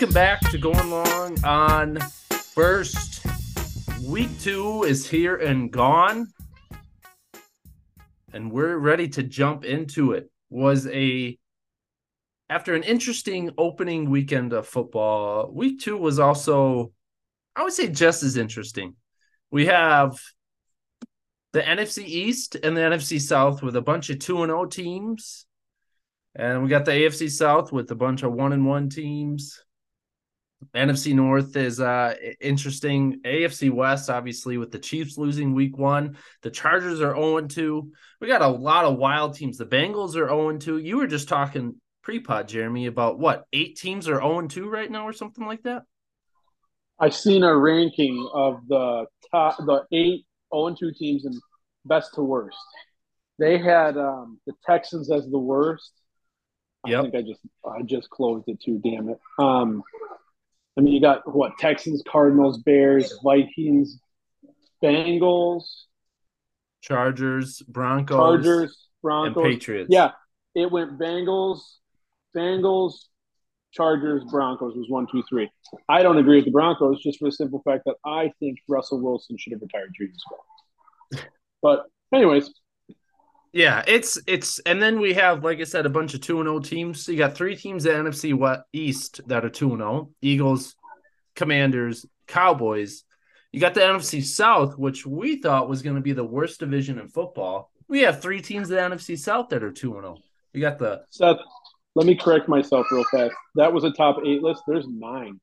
Welcome back to Going Long on First. Week two is here and gone. And we're ready to jump into it. Was a after an interesting opening weekend of football, week two was also, I would say, just as interesting. We have the NFC East and the NFC South with a bunch of 2 and 0 teams. And we got the AFC South with a bunch of 1 and 1 teams. NFC North is uh interesting. AFC West, obviously, with the Chiefs losing week one. The Chargers are 0 2. We got a lot of wild teams. The Bengals are 0 2. You were just talking pre-pod, Jeremy, about what eight teams are 0 2 right now or something like that? I've seen a ranking of the top the eight 0 2 teams and best to worst. They had um, the Texans as the worst. I think I just I just closed it too. Damn it. Um, I mean, you got what Texans, Cardinals, Bears, Vikings, Bengals, Chargers, Broncos, Chargers, and Broncos. Patriots. Yeah, it went Bengals, Bengals, Chargers, Broncos was one, two, three. I don't agree with the Broncos just for the simple fact that I think Russell Wilson should have retired two years ago. But anyways, Yeah, it's it's and then we have, like I said, a bunch of two and zero teams. So you got three teams in NFC West East that are two and zero: Eagles, Commanders, Cowboys. You got the NFC South, which we thought was going to be the worst division in football. We have three teams in the NFC South that are two and zero. You got the Seth, let me correct myself real fast. That was a top eight list. There's nine.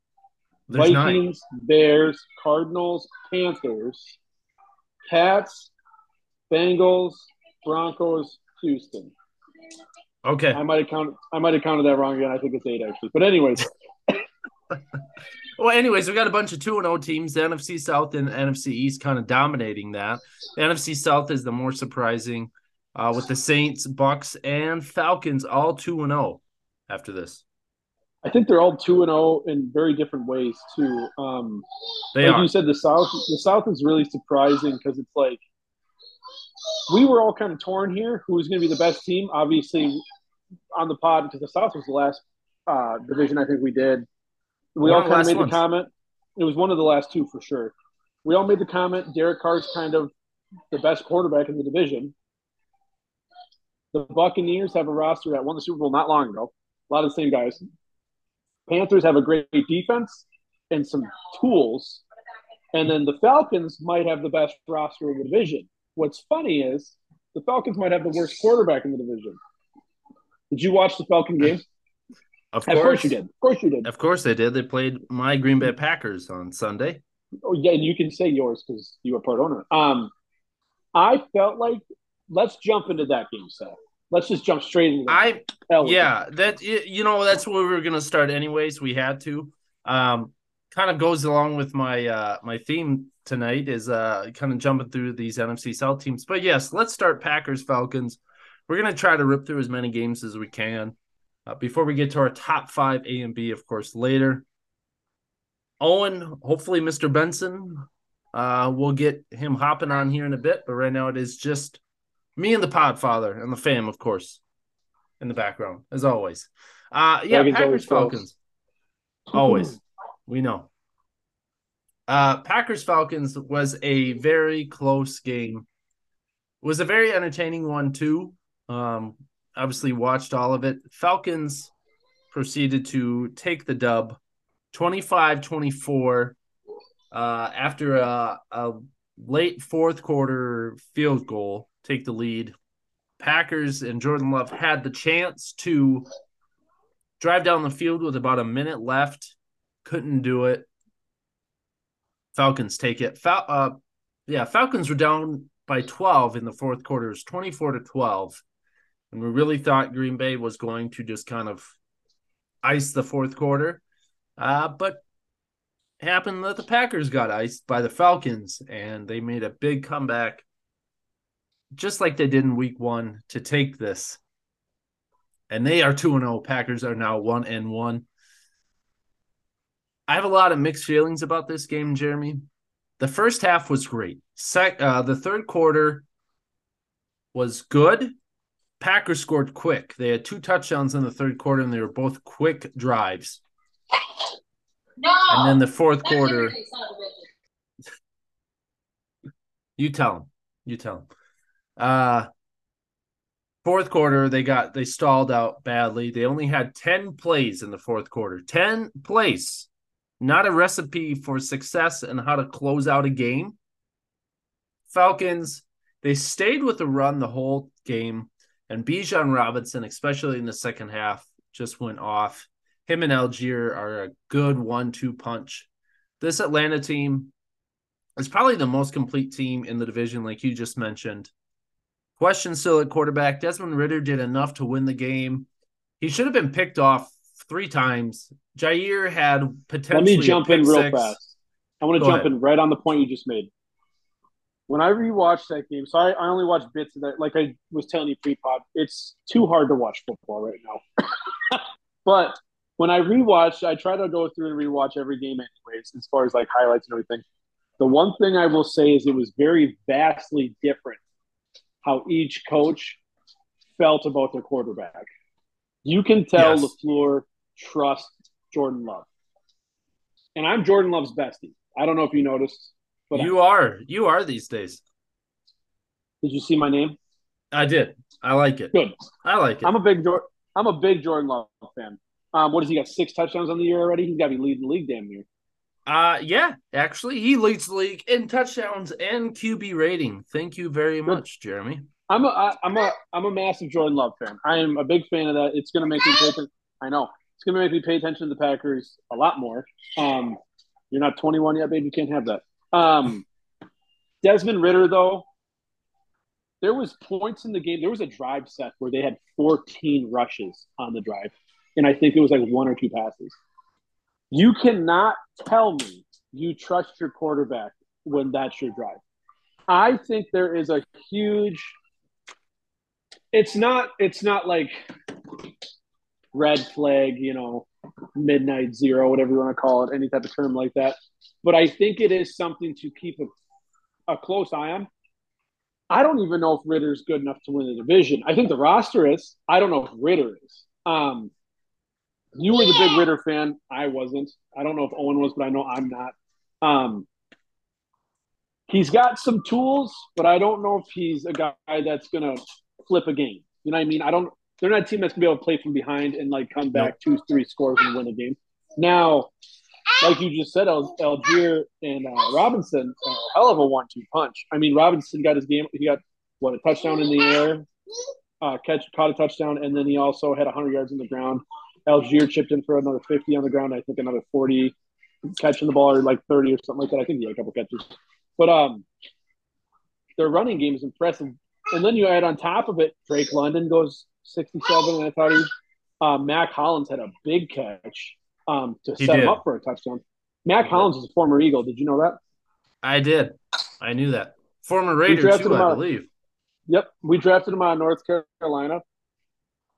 there's nine. Vikings, Bears, Cardinals, Panthers, Pats, Bengals, Broncos, Houston. Okay, I might have counted. I might have counted that wrong again. I think it's eight actually. But anyways, Well, anyways, we got a bunch of two and zero teams. The NFC South and NFC East kind of dominating that. The NFC South is the more surprising, uh, with the Saints, Bucks, and Falcons all two and zero after this. I think they're all two and zero in very different ways too. Um, They like are. you said, the South. The South is really surprising because it's like we were all kind of torn here. who was going to be the best team? Obviously, on the pod because the South was the last uh, division I think we did. We One all kind of made ones. the comment. It was one of the last two for sure. We all made the comment. Derek Carr's kind of the best quarterback in the division. The Buccaneers have a roster that won the Super Bowl not long ago. A lot of the same guys. Panthers have a great defense and some tools. And then the Falcons might have the best roster in the division. What's funny is the Falcons might have the worst quarterback in the division. Did you watch the Falcon game? Of Of course, course you did. Of course you did. Of course they did. They played my Green Bay Packers on Sunday. Oh yeah, and you can say yours because you were part owner. Um, I felt like let's jump into that game, Seth. Let's just jump straight into. I with yeah, that you know that's where we were gonna start anyways. We had to. Um, kind of goes along with my uh my theme tonight is uh kind of jumping through these NFC South teams. But yes, let's start Packers Falcons. We're gonna try to rip through as many games as we can uh, before we get to our top five A and B, of course, later. Owen, hopefully, Mr. Benson, uh, we'll get him hopping on here in a bit. But right now, it is just me and the Podfather and the fam, of course, in the background, as always. Uh, yeah, Packers close. Falcons, always. We know. Uh, Packers Falcons was a very close game. Was a very entertaining one too. Um, obviously watched all of it. Falcons proceeded to take the dub 25-24 uh, after a, a late fourth quarter field goal take the lead. Packers and Jordan Love had the chance to drive down the field with about a minute left. Couldn't do it. Falcons take it. Fal- uh, yeah, Falcons were down by 12 in the fourth quarter. It was 24 to 12. And we really thought Green Bay was going to just kind of ice the fourth quarter. Uh, but happened that the Packers got iced by the Falcons and they made a big comeback, just like they did in week one, to take this. And they are 2 0. Packers are now 1 and 1. I have a lot of mixed feelings about this game, Jeremy. The first half was great. Sec- uh, the third quarter was good. Packers scored quick. They had two touchdowns in the third quarter, and they were both quick drives. No. And then the fourth quarter. you tell them. You tell them. Uh, fourth quarter, they got they stalled out badly. They only had ten plays in the fourth quarter. Ten plays, not a recipe for success and how to close out a game. Falcons, they stayed with the run the whole game, and Bijan Robinson, especially in the second half, just went off. Him and Allgeier are a good one-two punch. This Atlanta team is probably the most complete team in the division, like you just mentioned. Question still at quarterback. Desmond Ridder did enough to win the game. He should have been picked off three times. Jaire had potentially. Let me jump in real six. fast. I want to jump ahead. in right on the point you just made. When I rewatched that game, so I, I only watched bits of that. Like I was telling you pre-pod, it's too hard to watch football right now. but when I rewatched, I try to go through and rewatch every game anyways, as far as like highlights and everything. The one thing I will say is it was very vastly different how each coach felt about their quarterback. You can tell yes. LaFleur trusts Jordan Love. And I'm Jordan Love's bestie. I don't know if you noticed. But you I, are. You are these days. Did you see my name? I did. I like it. Good. I like it. I'm a big Jordan. I'm a big Jordan Love fan. Um, what does he got? Six touchdowns on the year already. He's got to be leading the league damn near. Uh yeah, actually, he leads the league in touchdowns and QB rating. Thank you very much, Jeremy. I'm a I, I'm a I'm a massive Jordan Love fan. I am a big fan of that. It's going to make me. I know it's going to make me pay attention to the Packers a lot more. Um, you're not 21 yet, baby. You can't have that. Um, Desmond Ridder, though, there was points in the game. There was a drive set where they had 14 rushes on the drive, and I think it was like one or two passes. You cannot tell me you trust your quarterback when that's your drive. I think there is a huge it's not it's not like red flag, you know, midnight zero, whatever you want to call it, any type of term like that. But I think it is something to keep a, a close eye on. I don't even know if Ridder's good enough to win the division. I think the roster is. I don't know if Ridder is. Um, you were the big Ridder fan. I wasn't. I don't know if Owen was, but I know I'm not. Um, he's got some tools, but I don't know if he's a guy that's going to flip a game. You know what I mean? I don't. They're not a team that's to be able to play from behind and like come back two, three scores and win a game. Now, like you just said, Al- Allgeier and uh, Robinson, a hell of a one-two punch. I mean, Robinson got his game. He got what a touchdown in the air, uh, catch caught a touchdown, and then he also had 100 yards in the ground. Allgeier chipped in for another 50 on the ground. I think another 40 catching the ball or like 30 or something like that. I think he had a couple catches. But um, their running game is impressive. And then you add on top of it, Drake London goes 67, and I thought he, uh, Mack Hollins had a big catch um, to he set did. him up for a touchdown. Mack Hollins is a former Eagle. Did you know that? I did. I knew that. Former Raider too, I out, believe. Yep, we drafted him out of North Carolina.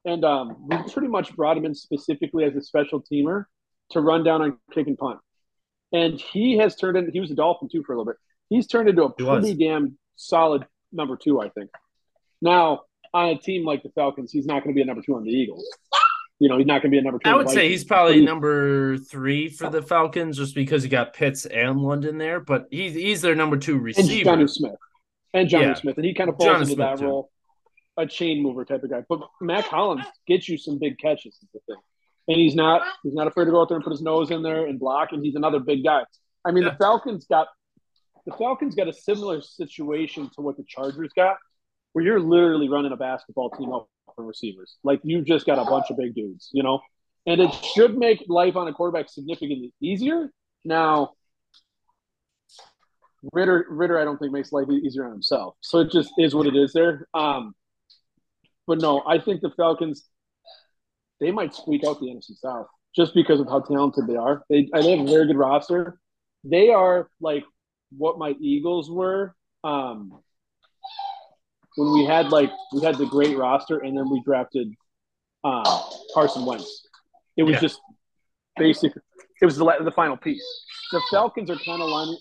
And um, we pretty much brought him in specifically as a special teamer to run down on kick and punt. And he has turned into, he was a Dolphin too for a little bit. He's turned into a pretty damn solid number two, I think. Now, on a team like the Falcons, he's not going to be a number two on the Eagles. You know, he's not going to be a number two. I would say he's probably number three for the Falcons just because he got Pitts and London there, but he's he's their number two receiver. And Jonnu Smith. And Jonnu yeah. Smith. And he kind of falls John into Smith that too. role a chain mover type of guy. But Mack Hollins gets you some big catches. Is the thing, and he's not he's not afraid to go out there and put his nose in there and block. And he's another big guy. I mean, yeah. the Falcons got the Falcons got a similar situation to what the Chargers got, where you're literally running a basketball team up for receivers. Like you've just got a bunch of big dudes, you know, and it should make life on a quarterback significantly easier. Now, Ridder, Ridder, I don't think makes life easier on himself. So it just is what it is there. Um, but no, I think the Falcons they might squeak out the NFC South just because of how talented they are. They they have a very good roster. They are like what my Eagles were um, when we had like we had the great roster and then we drafted uh, Carson Wentz. It was yeah. just basic. It was the the final piece. The Falcons are kind of lining.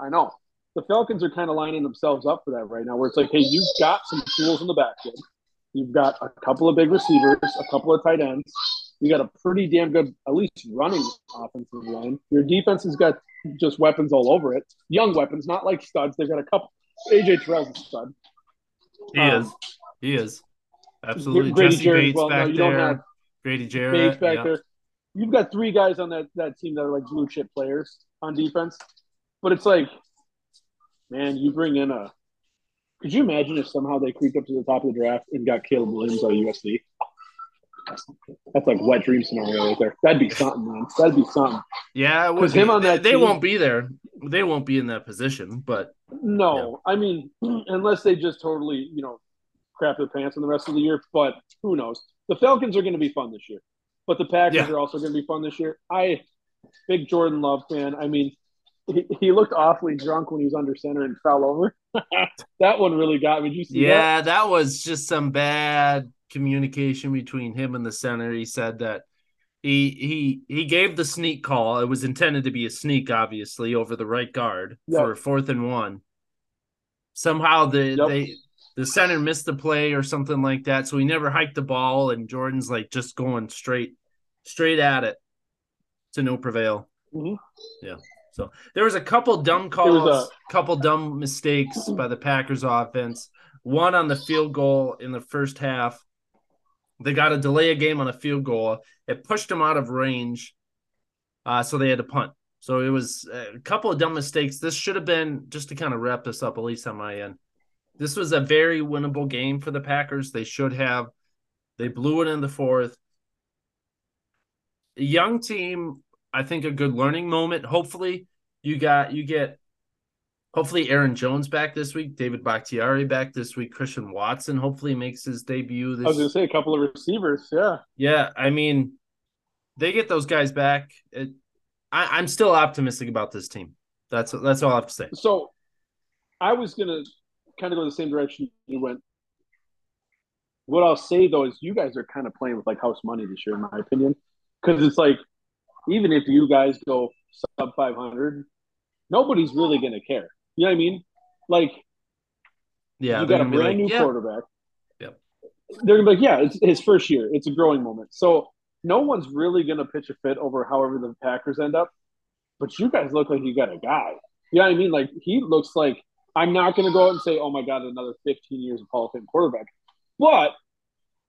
I know the Falcons are kind of lining themselves up for that right now, where it's like, hey, you've got some tools in the backfield. You've got a couple of big receivers, a couple of tight ends. You got a pretty damn good, at least running offensive line. Your defense has got just weapons all over it. Young weapons, not like studs. They've got a couple. AJ Terrell's a stud. He um, is. He is. Absolutely. Grady Jesse Jarrett Bates well. back no, there. Grady Jarrett. Bates back yeah. there. You've got three guys on that, that team that are like blue chip players on defense. But it's like, man, you bring in a. Could you imagine if somehow they creeped up to the top of the draft and got Caleb Williams out of USC? That's like wet dream scenario right there. That'd be something, man. That'd be something. Yeah, because him on that they, team, won't be there. They won't be in that position. But no, yeah. I mean, unless they just totally, you know, crap their pants in the rest of the year. But who knows? The Falcons are going to be fun this year, but the Packers yeah. are also going to be fun this year. I big Jordan Love fan. I mean, he, he looked awfully drunk when he was under center and fell over. that one really got me. Did you see yeah, that? that was just some bad communication between him and the center. He said that he he he gave the sneak call. It was intended to be a sneak, obviously, over the right guard yep. for fourth and one. Somehow the yep. they the center missed the play or something like that, so he never hiked the ball, and Jordan's like just going straight straight at it to no prevail. Mm-hmm. Yeah. So there was a couple dumb calls, a couple dumb mistakes by the Packers offense. One on the field goal in the first half they got to delay a game on a field goal. It pushed them out of range, uh, so they had to punt. So it was a couple of dumb mistakes. This should have been just to kind of wrap this up, at least on my end. This was a very winnable game for the Packers. They should have. They blew it in the fourth. A young team, I think a good learning moment. Hopefully, you got you get Hopefully, Aaron Jones back this week. David Bakhtiari back this week. Christian Watson hopefully makes his debut. This... I was going to say a couple of receivers. Yeah. Yeah. I mean, they get those guys back. It, I, I'm still optimistic about this team. That's that's all I have to say. So, I was going to kind of go the same direction you went. What I'll say though is, you guys are kind of playing with like house money this year, in my opinion, because it's like even if you guys go sub 500, nobody's really going to care. You know what I mean? Like, yeah, you got a brand like, new yeah. quarterback. Yep. They're gonna be like, yeah, it's his first year. It's a growing moment. So no one's really gonna pitch a fit over however the Packers end up. But you guys look like you got a guy. You know what I mean? Like he looks like I'm not gonna go out and say, oh my god, another 15 years of Hall of Fame quarterback. But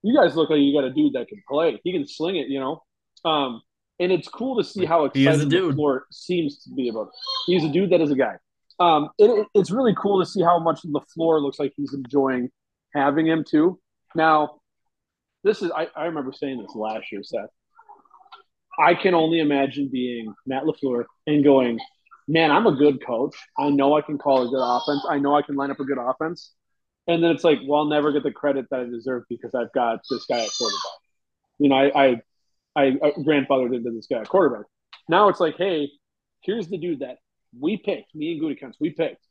you guys look like you got a dude that can play. He can sling it. You know. Um, and it's cool to see how excited LaFleur seems to be about it. He's a dude that is a guy um, it, it's really cool to see how much LaFleur looks like he's enjoying having him too. Now, this is I, I remember saying this last year, Seth. I can only imagine being Matt LaFleur and going, man, I'm a good coach. I know I can call a good offense. I know I can line up a good offense. And then it's like, well, I'll never get the credit that I deserve because I've got this guy at quarterback. You know, I I, I grandfathered into this guy at quarterback. Now it's like, hey, here's the dude that we picked, me and Gutekunst, we picked.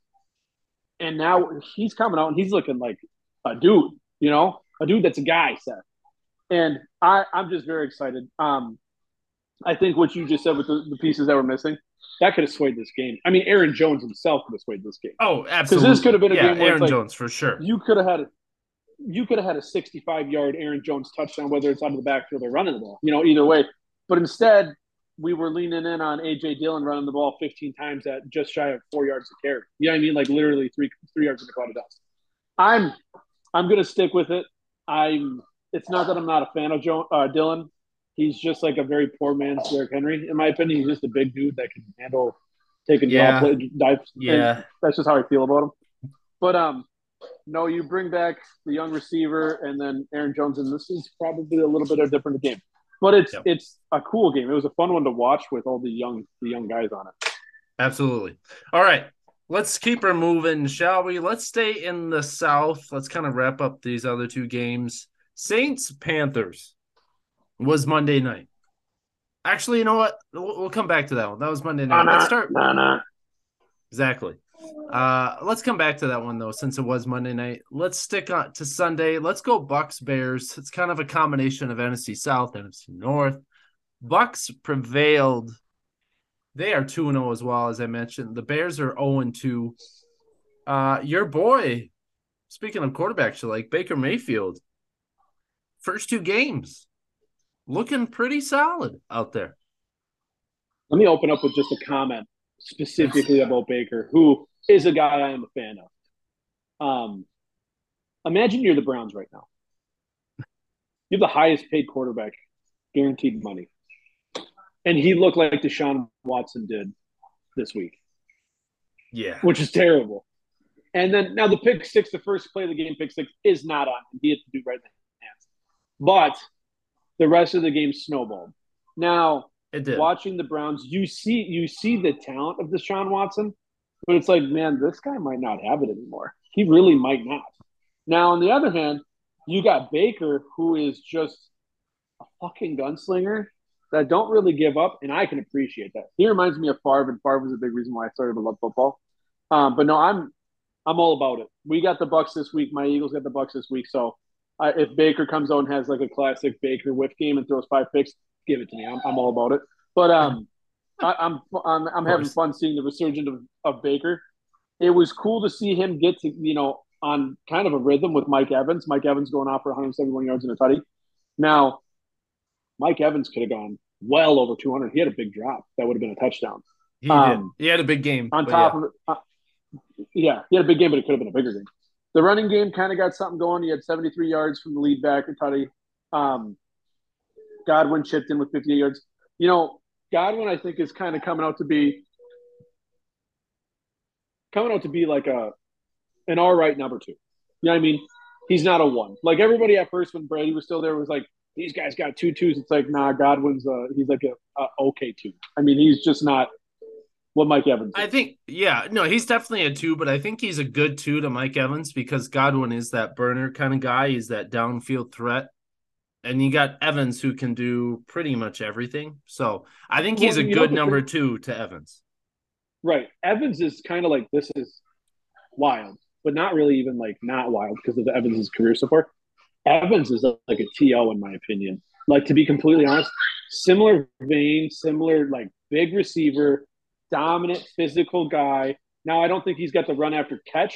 And now he's coming out and he's looking like a dude, you know, a dude that's a guy, Seth. And I, I'm just very excited. Um, I think what you just said with the, the pieces that were missing, that could have swayed this game. I mean, Aaron Jones himself could have swayed this game. Oh, absolutely. Because this could have been a yeah, game where Aaron like, Jones for sure. You could have had a, you could have had a 65 yard Aaron Jones touchdown, whether it's out of the backfield or running the ball. You know, either way. But instead, we were leaning in on AJ Dillon running the ball 15 times at just shy of four yards of carry. You know what I mean? Like literally three three yards in the cloud of dust. I'm I'm gonna stick with it. I'm. It's not that I'm not a fan of Joe, uh, Dillon. He's just like a very poor man's Derrick Henry, in my opinion. He's just a big dude that can handle taking yeah. play, dives. Yeah, that's just how I feel about him. But um, no, you bring back the young receiver and then Aaron Jones, and this is probably a little bit of a different game but it's yep. it's a cool game. It was a fun one to watch with all the young the young guys on it. Absolutely. All right, let's keep her moving, shall we? Let's stay in the South. Let's kind of wrap up these other two games. Saints Panthers was Monday night. Actually, you know what? We'll, we'll come back to that one. That was Monday night. Let's start. Nah, nah. Exactly. Uh, let's come back to that one though, since it was Monday night. Let's stick on to Sunday. Let's go Bucks Bears. It's kind of a combination of NFC South, NFC North. Bucks prevailed. They are 2 0 as well, as I mentioned. The Bears are 0 2. Uh, your boy, speaking of quarterbacks, like Baker Mayfield, first two games, looking pretty solid out there. Let me open up with just a comment specifically about Baker, who is a guy I am a fan of. Um, imagine you're the Browns right now. You have the highest paid quarterback, guaranteed money, and he looked like Deshaun Watson did this week. Yeah, which is terrible. And then now the pick six, the first play of the game, pick six is not on him. He had to do right in the hands, but the rest of the game snowballed. Now. Watching the Browns, you see you see the talent of Deshaun Watson, but it's like, man, this guy might not have it anymore. He really might not. Now, on the other hand, you got Baker, who is just a fucking gunslinger that don't really give up, and I can appreciate that. He reminds me of Favre, and Favre was a big reason why I started to love football. Um, but no, I'm I'm all about it. We got the Bucks this week. My Eagles got the Bucks this week. So uh, if Baker comes out and has like a classic Baker whiff game and throws five picks, give it to me. I'm, I'm all about it. But um, I, am I'm I'm, I'm having fun seeing the resurgence of, of Baker. It was cool to see him get to you know on kind of a rhythm with Mike Evans. Mike Evans going off for 171 yards in a tutty. Now, Mike Evans could have gone well over 200. He had a big drop that would have been a touchdown. He um, did. He had a big game. On top yeah. of it, uh, yeah, he had a big game, but it could have been a bigger game. The running game kind of got something going. He had 73 yards from the lead back and tutty. Um, Godwin chipped in with 58 yards. You know, Godwin, I think, is kind of coming out to be coming out to be like a an all right number two. You know what I mean? He's not a one. Like everybody at first when Brady was still there was like, these guys got two twos. It's like, nah, Godwin's uh he's like a, a okay two. I mean, he's just not what Mike Evans. Is. I think, yeah, no, he's definitely a two, but I think he's a good two to Mike Evans because Godwin is that burner kind of guy. He's that downfield threat and you got Evans who can do pretty much everything. So I think he's well, a good number thing, two to Evans. Right. Evans is kind of like this is wild, but not really even like not wild because of Evans' career so far. Evans is like a TO in my opinion. Like to be completely honest, similar vein, similar like big receiver, dominant physical guy. Now I don't think he's got the run after catch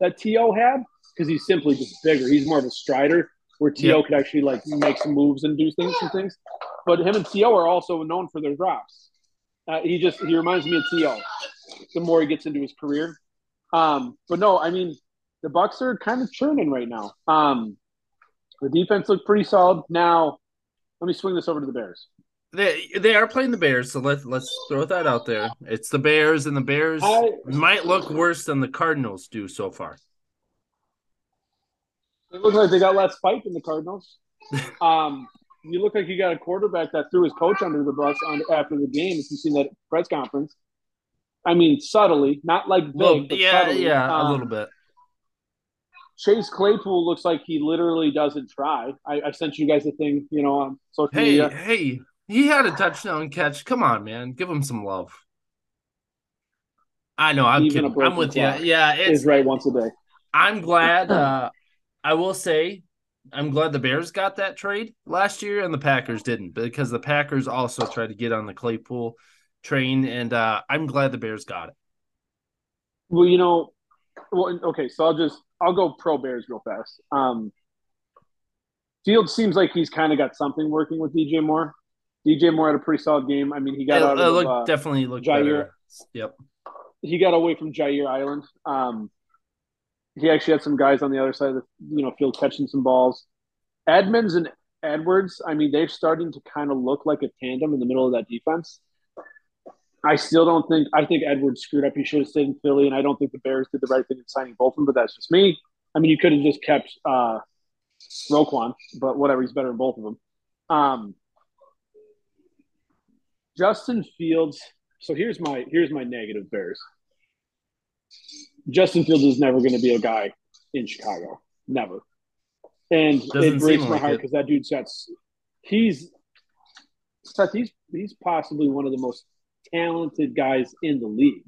that TO had because he's simply just bigger. He's more of a strider where TO could actually like make some moves and do things and things. But him and TO are also known for their drops. Uh, he just he reminds me of TO. The more he gets into his career, um, but no, I mean the Bucks are kind of churning right now. Um, the defense looked pretty solid. Now, let me swing this over to the Bears. They they are playing the Bears, so let's let's throw that out there. It's the Bears, and the Bears I, might look worse than the Cardinals do so far. It looks like they got less fight than the Cardinals. Um, you look like you got a quarterback that threw his coach under the bus on, after the game. If you've seen that press conference, I mean, subtly, not like big, little, yeah, subtly. yeah, um, a little bit. Chase Claypool looks like he literally doesn't try. I, I sent you guys a thing, you know, on social hey, media. Hey, he had a touchdown catch. Come on, man, give him some love. I know, I'm Even kidding. I'm with you. Yeah, it's right once a day. I'm glad. Uh, I will say I'm glad the Bears got that trade last year and the Packers didn't because the Packers also tried to get on the Claypool train, and uh, I'm glad the Bears got it. Well, you know, well, okay, so I'll just I'll go pro Bears real fast. Um, Field seems like he's kind of got something working with DJ Moore. DJ Moore had a pretty solid game. I mean, he got it, out of uh, definitely looked Jaire. Better. Yep. He got away from Jaire Island. Um, he actually had some guys on the other side of the you know field catching some balls. Edmunds and Edwards, I mean, they're starting to kind of look like a tandem in the middle of that defense. I still don't think I think Edwards screwed up. He should have stayed in Philly, and I don't think the Bears did the right thing in signing both of them. But that's just me. I mean, you could have just kept uh, Roquan, but whatever. He's better than both of them. Um, Justin Fields. So here's my here's my negative Bears. Justin Fields is never going to be a guy in Chicago. Never. And Doesn't it breaks my like heart because that dude sets. He's Seth, he's he's possibly one of the most talented guys in the league.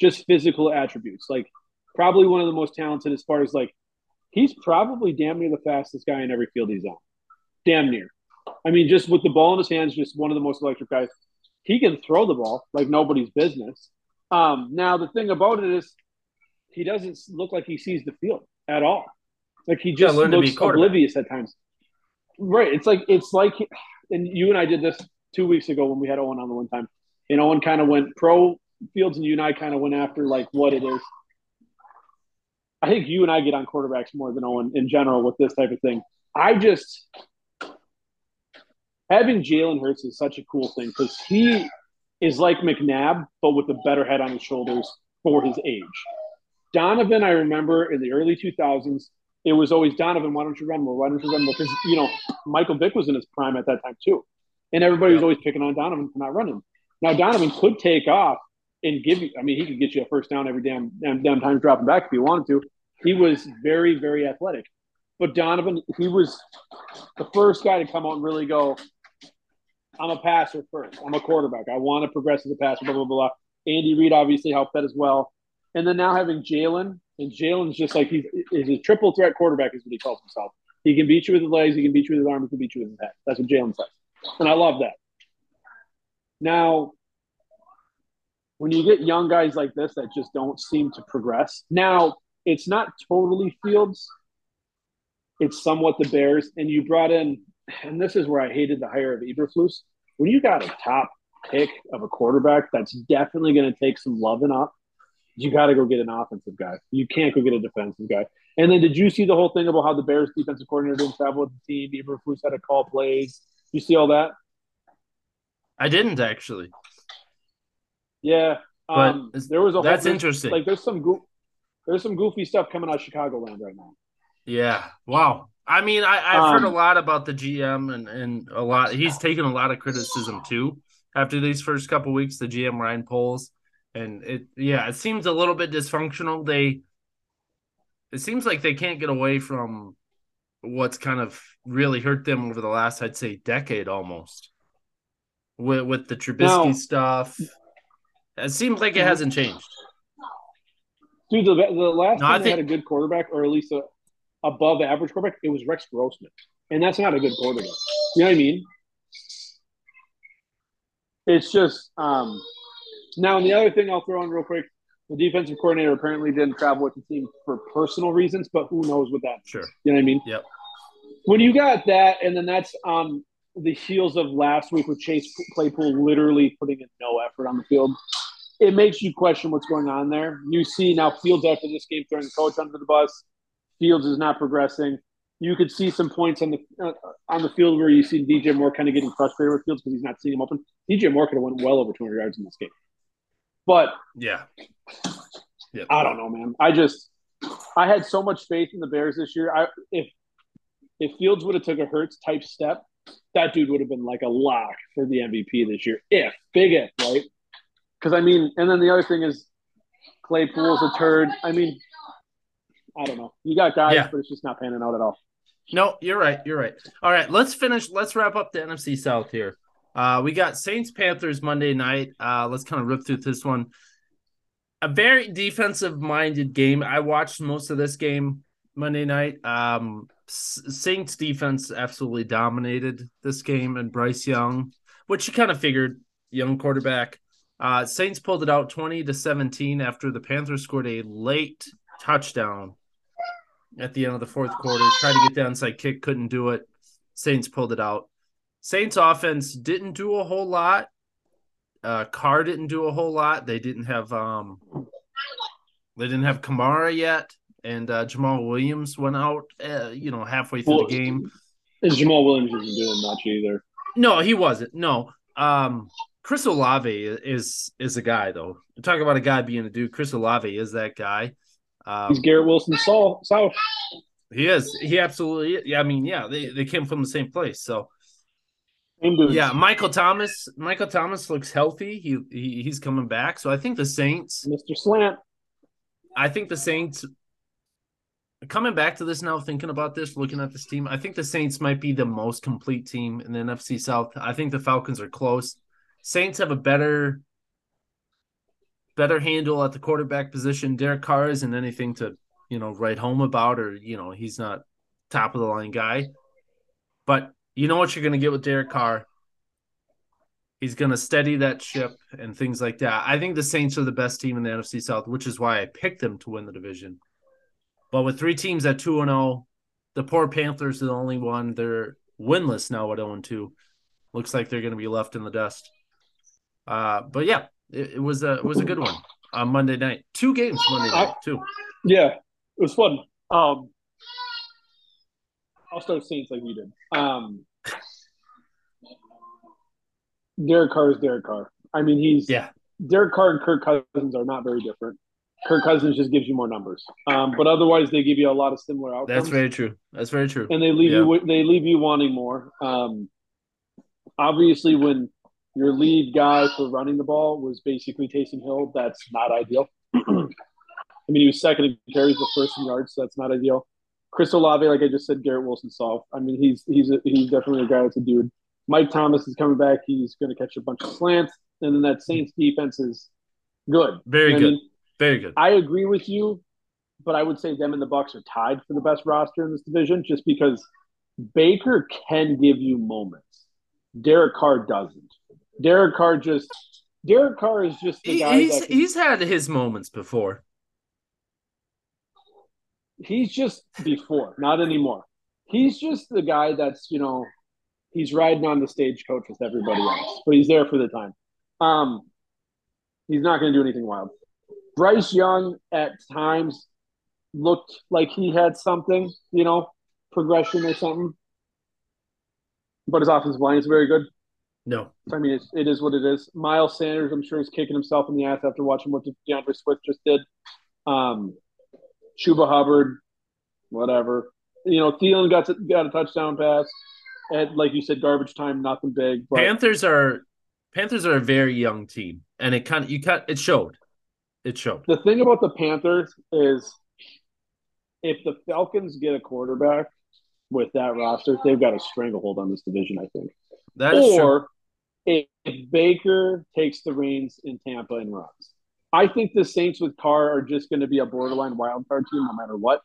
Just physical attributes, like probably one of the most talented as far as like he's probably damn near the fastest guy in every field he's on. Damn near. I mean, just with the ball in his hands, just one of the most electric guys. He can throw the ball like nobody's business. Um, now the thing about it is he doesn't look like he sees the field at all. Like he just looks oblivious at times. Right. It's like it's like and you and I did this two weeks ago when we had Owen on the one time. And Owen kind of went pro Fields, and you and I kind of went after like what it is. I think you and I get on quarterbacks more than Owen in general with this type of thing. I just having Jalen Hurts is such a cool thing because he is like McNabb, but with a better head on his shoulders for his age. Donovan, I remember in the early 2000s, it was always Donovan, why don't you run more? Why don't you run more? Because, you know, Michael Vick was in his prime at that time too. And everybody was always picking on Donovan for not running. Now, Donovan could take off and give you, I mean, he could get you a first down every damn, damn, damn time dropping back if he wanted to. He was very, very athletic. But Donovan, he was the first guy to come out and really go, I'm a passer first. I'm a quarterback. I want to progress as a passer, blah, blah, blah. Andy Reid obviously helped that as well. And then now having Jalen, and Jalen's just like he's, he's a triple threat quarterback, is what he calls himself. He can beat you with his legs, he can beat you with his arms, he can beat you with his head. That's what Jalen says. And I love that. Now, when you get young guys like this that just don't seem to progress, now it's not totally Fields, it's somewhat the Bears. And you brought in, and this is where I hated the hire of Eberflus. When you got a top pick of a quarterback that's definitely going to take some loving up, you got to go get an offensive guy. You can't go get a defensive guy. And then did you see the whole thing about how the Bears defensive coordinator didn't travel with the team? Eberflus had to call plays. You see all that? I didn't actually. Yeah, um, there was a that's whole, interesting. Like there's some go- there's some goofy stuff coming out of Chicagoland right now. Yeah. Wow. I mean, I, have um, heard a um, lot about the GM and, and a lot. He's taken a lot of criticism too after these first couple weeks. The GM Ryan Poles, and it yeah, it seems a little bit dysfunctional. They it seems like they can't get away from what's kind of really hurt them over the last, I'd say, decade almost. With with the Trubisky now, stuff, it seems like it hasn't changed. Dude, the, the last no, time I they think, had a good quarterback, or at least a above average quarterback, it was Rex Grossman, and that's not a good quarterback. You know what I mean? It's just um, now. And the other thing I'll throw in real quick: the defensive coordinator apparently didn't travel with the team for personal reasons, but who knows what that? Sure. You know what I mean? Yep. When you got that, and then that's um the heels of last week with Chase Claypool literally putting in no effort on the field. It makes you question what's going on there. You see now Fields after this game throwing the coach under the bus. Fields is not progressing. You could see some points on the uh, on the field where you see DJ Moore kind of getting frustrated with Fields because he's not seeing him open. DJ Moore could have went well over 200 yards in this game, but yeah, yep. I don't know, man. I just I had so much faith in the Bears this year. I if if Fields would have took a Hurts type step, that dude would have been like a lock for the MVP this year. If big if right, because I mean, and then the other thing is Claypool's a turd. I mean, I don't know. You got guys, yeah. but it's just not panning out at all. No, you're right. You're right. All right, let's finish. Let's wrap up the NFC South here. Uh, we got Saints Panthers Monday night. Uh, let's kind of rip through this one. A very defensive minded game. I watched most of this game Monday night. Um, Saints defense absolutely dominated this game, and Bryce Young, which you kind of figured, young quarterback. Uh, Saints pulled it out 20 to 17 after the Panthers scored a late touchdown at the end of the fourth quarter. Tried to get the onside kick, couldn't do it. Saints pulled it out. Saints offense didn't do a whole lot. Uh, Carr didn't do a whole lot. They didn't have um, they didn't have Kamara yet, and uh, Jamaal Williams went out. Uh, you know, halfway through well, the game. And Jamaal Williams isn't doing much either. No, he wasn't. No. Um, Chris Olave is is a guy though. Talk about a guy being a dude. Chris Olave is that guy. Um, He's Garrett Wilson South. He is. He absolutely. Is. Yeah, I mean, yeah, they, they came from the same place. So, yeah, Michael Thomas. Michael Thomas looks healthy. He, he he's coming back. So I think the Saints, Mr. Slant. I think the Saints. Coming back to this now, thinking about this, looking at this team, I think the Saints might be the most complete team in the NFC South. I think the Falcons are close. Saints have a better better handle at the quarterback position. Derek Carr isn't anything to, you know, write home about or, you know, he's not top of the line guy. But you know what you're going to get with Derek Carr. He's going to steady that ship and things like that. I think the Saints are the best team in the NFC South, which is why I picked them to win the division. But with three teams at 2 and 0, the poor Panthers are the only one. They're winless now at 0 2. Looks like they're going to be left in the dust. Uh, but yeah, it, it was a it was a good one on Monday night. Two games Monday night too. Yeah, it was fun. Um, I'll start Saints like you did. Um, Derek Carr is Derek Carr. I mean, he's Yeah, Derek Carr and Kirk Cousins are not very different. Kirk Cousins just gives you more numbers, um, but otherwise they give you a lot of similar outcomes. that's very true. That's very true. and they leave Yeah. you they leave you wanting more. Um, obviously, when your lead guy for running the ball was basically Taysom Hill, that's not ideal. I mean, he was second in carries, but first in yards, so that's not ideal. Chris Olave, like I just said, Garrett Wilson solved. I mean, he's he's a, he's definitely a guy that's a dude. Mike Thomas is coming back. He's going to catch a bunch of slants, and then that Saints defense is good. Very I good. Very good. I agree with you, but I would say them and the Bucks are tied for the best roster in this division, just because Baker can give you moments. Derek Carr doesn't. Derek Carr just Derek Carr is just the guy he's that can- he's had his moments before. he's just before, not anymore. He's just the guy that's you know he's riding on the stagecoach with everybody else, but he's there for the time. Um, he's not going to do anything wild. Bryce Young at times looked like he had something, you know, progression or something, but his offensive line is very good. No, I mean, it's, it is what it is. Miles Sanders, I'm sure, is kicking himself in the ass after watching what D'Andre Swift just did. Um, Chuba Hubbard, whatever. You know, Thielen got to, got a touchdown pass. At like you said, garbage time, nothing big. But Panthers are Panthers are a very young team, and it kind of you cut it showed. It showed. the thing about the Panthers is, if the Falcons get a quarterback with that roster, they've got a stranglehold on this division. I think. That is true. or if, if Baker takes the reins in Tampa and runs. I think the Saints with Carr are just going to be a borderline wild card team no matter what.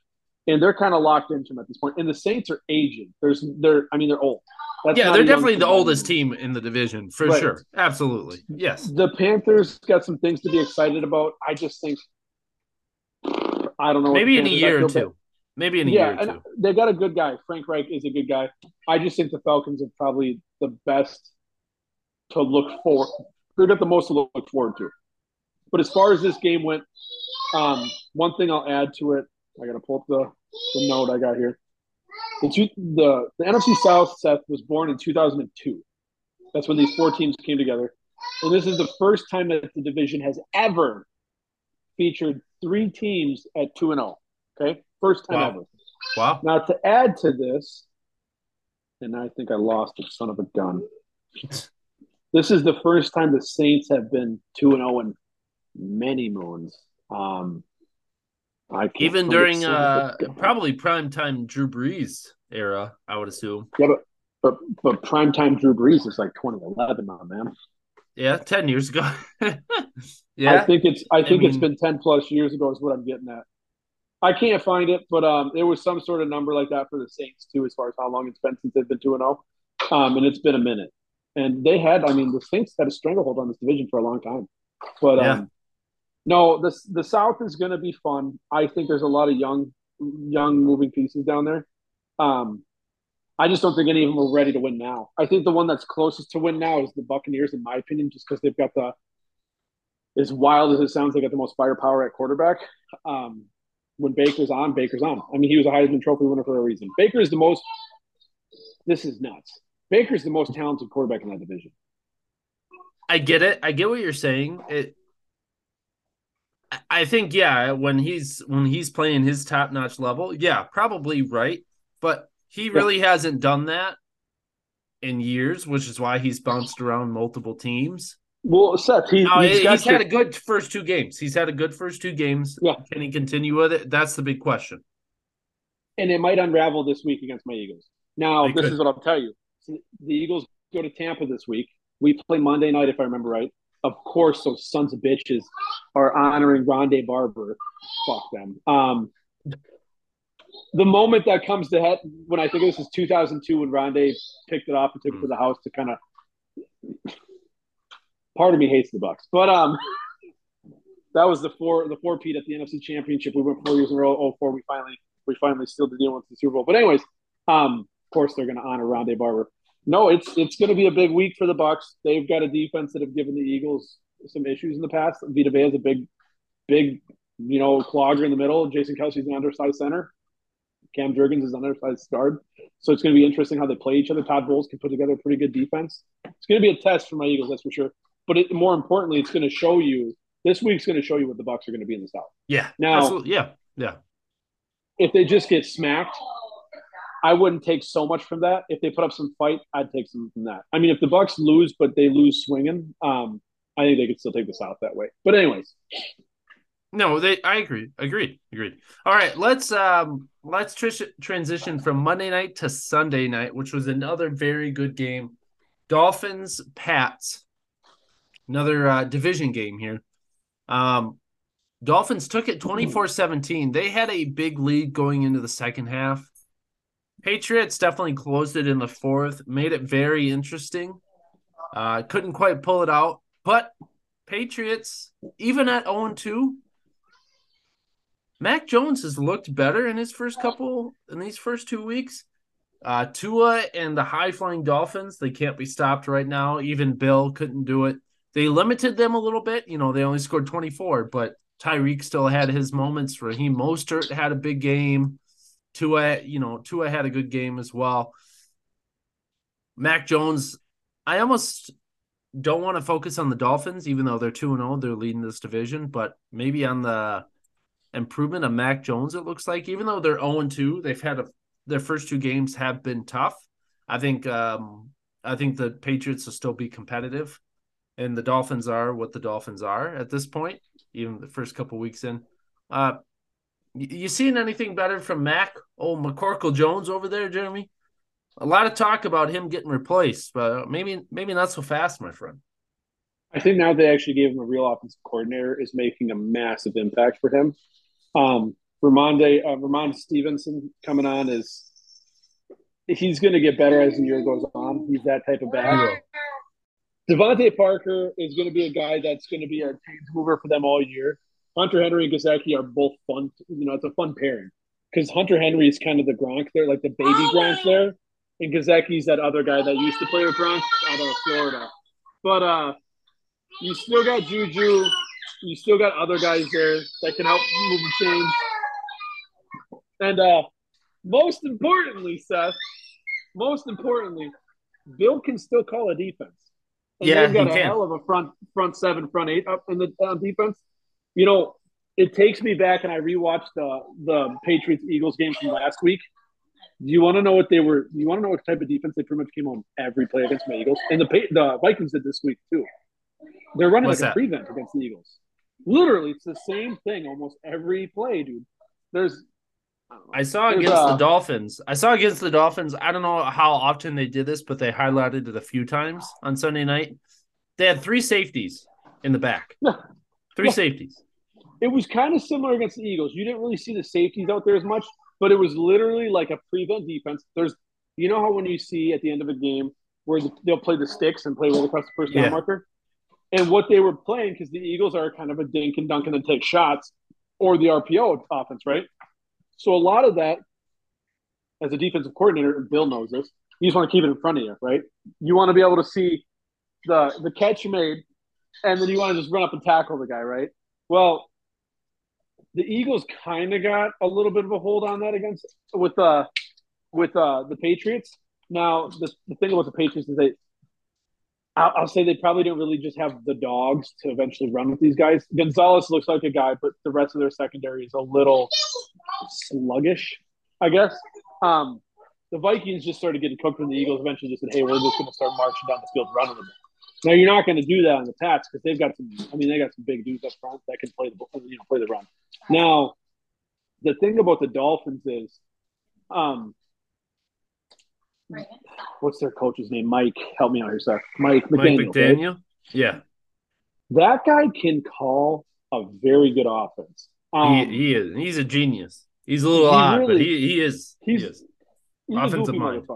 And they're kind of locked into him at this point. And the Saints are aging. There's they're I mean they're old. That's Yeah, they're definitely the oldest team in the division for Right. sure. Absolutely. Yes. The Panthers got some things to be excited about. I just think I don't know. Maybe in a year or two. bad. Maybe in a yeah, year or and two. they got a good guy. Frank Reich is a good guy. I just think the Falcons are probably the best to look for. They've got the most to look forward to. But as far as this game went, um, one thing I'll add to it, I got to pull up the, the note I got here. The, two, the the NFC South, Seth was born in 2002. That's when these four teams came together, and this is the first time that the division has ever featured three teams at two and zero. Okay, first time Wow. ever. Wow. Now to add to this, and I think I lost it, son of a gun. This is the first time the Saints have been two and zero in many moons. Um, Even during son of a uh probably prime time Drew Brees era, I would assume. yeah, but but but primetime Drew Brees is like 2011 now, man. Yeah, ten years ago. Yeah, I think it's I think it's mean- been 10 plus years ago is what I'm getting at. I can't find it, but um, there was some sort of number like that for the Saints too, as far as how long it's been since they've been two and zero, um, and it's been a minute. And they had, I mean, the Saints had a stranglehold on this division for a long time. But Yeah. um, no, the the South is going to be fun. I think there's a lot of young, young moving pieces down there. Um, I just don't think any of them are ready to win now. I think the one that's closest to win now is the Buccaneers, in my opinion, just because they've got the as wild as it sounds, they got the most firepower at quarterback. Um, when Baker's on, Baker's on. I mean, he was a Heisman Trophy winner for a reason. Baker is the most. This is nuts. Baker's the most talented quarterback in that division. I get it. I get what you're saying. It I- think yeah, when he's when he's playing his top notch level, yeah, probably right. But he really hasn't done that in years, which is why he's bounced around multiple teams. Well, Seth, he, Now, he's had a good first two games. He's had a good first two games. Yeah. Can he continue with it? That's the big question. and it might unravel this week against my Eagles. Now, They this could. is what I'll tell you. The Eagles go to Tampa this week. We play Monday night, if I remember right. Of course, those sons of bitches are honoring Rondé Barber. Fuck them. Um, the moment that comes to head, when I think this is 2002, when Rondé picked it up and took it to the house to kind of. Part of me hates the Bucks, but um, that was the four the four Pete at the NFC Championship. We went four years in a row. Oh four, we finally we finally sealed the deal with the Super Bowl. But anyways, um, of course they're going to honor Rondé Barber. No, it's it's going to be a big week for the Bucks. They've got a defense that have given the Eagles some issues in the past. Vita Vea is a big, big, you know, clogger in the middle. Jason Kelce's an undersized center. Cam Jurgens is an undersized guard. So it's going to be interesting how they play each other. Todd Bowles can put together a pretty good defense. It's going to be a test for my Eagles, that's for sure. But it, more importantly, it's going to show you this week's going to show you what the Bucks are going to be in the South. Yeah. Now, absolutely. yeah, yeah. If they just get smacked, I wouldn't take so much from that. If they put up some fight, I'd take some from that. I mean, if the Bucks lose, but they lose swinging, um, I think they could still take the South that way. But anyways, no, they. I agree. Agreed. Agreed. All right, let's um let's tr- transition from Monday night to Sunday night, which was another very good game. Dolphins Pats, another uh, division game here. Um, Dolphins took it 24-17. They had a big lead going into the second half. Patriots definitely closed it in the fourth, made it very interesting. Uh, couldn't quite pull it out, but Patriots, even at 0 2, Mac Jones has looked better in his first couple, in these first two weeks. Uh, Tua and the high flying Dolphins, they can't be stopped right now. Even Bill couldn't do it. They limited them a little bit. You know, they only scored 24, but Tyreek still had his moments. Raheem Mostert had a big game. Tua, you know, Tua had a good game as well. Mac Jones, I almost don't want to focus on the Dolphins, even though they're 2 0, they're leading this division, but maybe on the improvement of Mac Jones, it looks like, even though they're 0 2, they've had a, their first two games have been tough. I think um, I think the Patriots will still be competitive, and the Dolphins are what the Dolphins are at this point, even the first couple weeks in. Uh, you seen anything better from Mac? Oh, McCorkle Jones over there, Jeremy. A lot of talk about him getting replaced, but maybe maybe not so fast, my friend. I think now they actually gave him a real offensive coordinator is making a massive impact for him. Um, Rhamondre uh, Rhamondre Stevenson coming on is he's going to get better as the year goes on. He's that type of back. DeVante Parker is going to be a guy that's going to be a change mover for them all year. Hunter Henry and Gesicki are both fun. You know, it's a fun pairing because Hunter Henry is kind of the Gronk there, like the baby oh, Gronk there, and Gesicki's that other guy that used to play with Gronk out of Florida. But uh, you still got Juju, you still got other guys there that can help move the chains. And uh, most importantly, Seth, most importantly, Bill can still call a defense. And yeah, they've got a can. hell of a front front seven, front eight up in the uh, defense you know, it takes me back, and I rewatched the the Patriots Eagles game from last week. Do you want to know what they were? You want to know what type of defense they pretty much came on every play against the Eagles? And the the Vikings did this week too. They're running What's like that? a prevent against the Eagles. Literally, it's the same thing almost every play, dude. There's I saw against uh, the Dolphins. I saw against the Dolphins. I don't know how often they did this, but they highlighted it a few times on Sunday night. They had three safeties in the back. Three yeah. safeties. It was kind of similar against the Eagles. You didn't really see the safeties out there as much, but it was literally like a prevent defense. There's, you know how when you see at the end of a game where they'll play the sticks and play right across the first down yeah. marker, and what they were playing because the Eagles are kind of a dink and dunk and then take shots, or the RPO offense, right? So a lot of that, as a defensive coordinator, and Bill knows this, you just want to keep it in front of you, right? You want to be able to see the the catch made and then you want to just run up and tackle the guy, right? Well, the Eagles kind of got a little bit of a hold on that against with uh with uh the Patriots. Now the, the thing about the Patriots is they I'll, I'll, say they probably didn't really just have the dogs to eventually run with these guys. Gonzalez looks like a guy, but the rest of their secondary is a little sluggish, I guess. Um, the Vikings just started getting cooked from the Eagles. Eventually, just said, "Hey, we're just going to start marching down the field, running them." Now you're not going to do that on the Pats because they've got some. I mean, they got some big dudes up front that can play the you know play the run. Now, the thing about the Dolphins is, um, what's their coach's name? Mike, help me out here, sir. Mike McDaniel. Mike McDaniel. Right? Yeah, that guy can call a very good offense. Um, he, he, is. He's a genius. He's a little odd, really, but he, he is. He's, he is. He's offensive mind.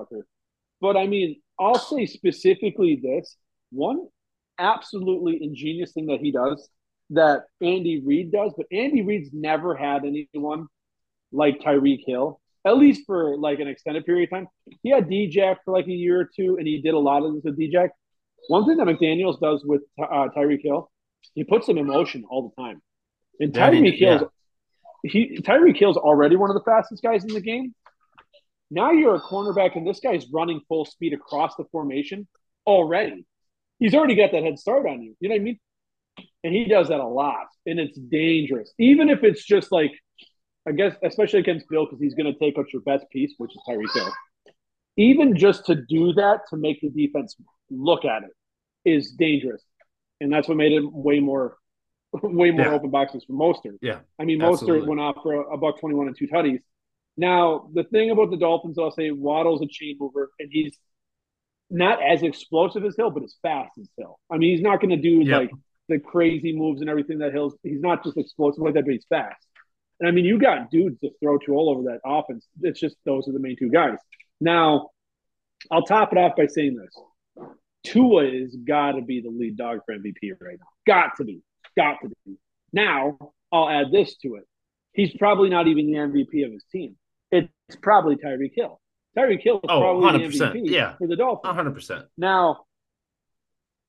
But I mean, I'll say specifically this: one absolutely ingenious thing that he does that Andy Reid does, but Andy Reid's never had anyone like Tyreek Hill at least for like an extended period of time. He had DJ for like a year or two, and he did a lot of this with DJ. One thing that McDaniels does with uh, Tyreek Hill, he puts him in motion all the time. And Tyreek Hill's yeah. he Tyreek Hill's already one of the fastest guys in the game. Now you're a cornerback, and this guy's running full speed across the formation already. He's already got that head start on you. You know what I mean? And he does that a lot, and it's dangerous. Even if it's just like, I guess, especially against Bill, because he's going to take out your best piece, which is Tyreek Hill. Even just to do that to make the defense look at it is dangerous, and that's what made it way more, way more yeah. open boxes for Mostert. Yeah, I mean, absolutely. Mostert went off for a, a buck twenty-one and two tutties. Now, the thing about the Dolphins, I'll say Waddle's a chain mover, and he's not as explosive as Hill, but as fast as Hill. I mean, he's not going to do yep. like the crazy moves and everything that Hill's. He's not just explosive like that, but he's fast. And I mean, you got dudes to throw to all over that offense. It's just those are the main two guys. Now, I'll top it off by saying this: Tua is got to be the lead dog for MVP right now. Got to be. Got to be. Now, I'll add this to it: he's probably not even the MVP of his team. It's probably Tyreek Hill. Tyreek Hill is oh, probably 100%. the MVP yeah. for the Dolphins. 100%. Now,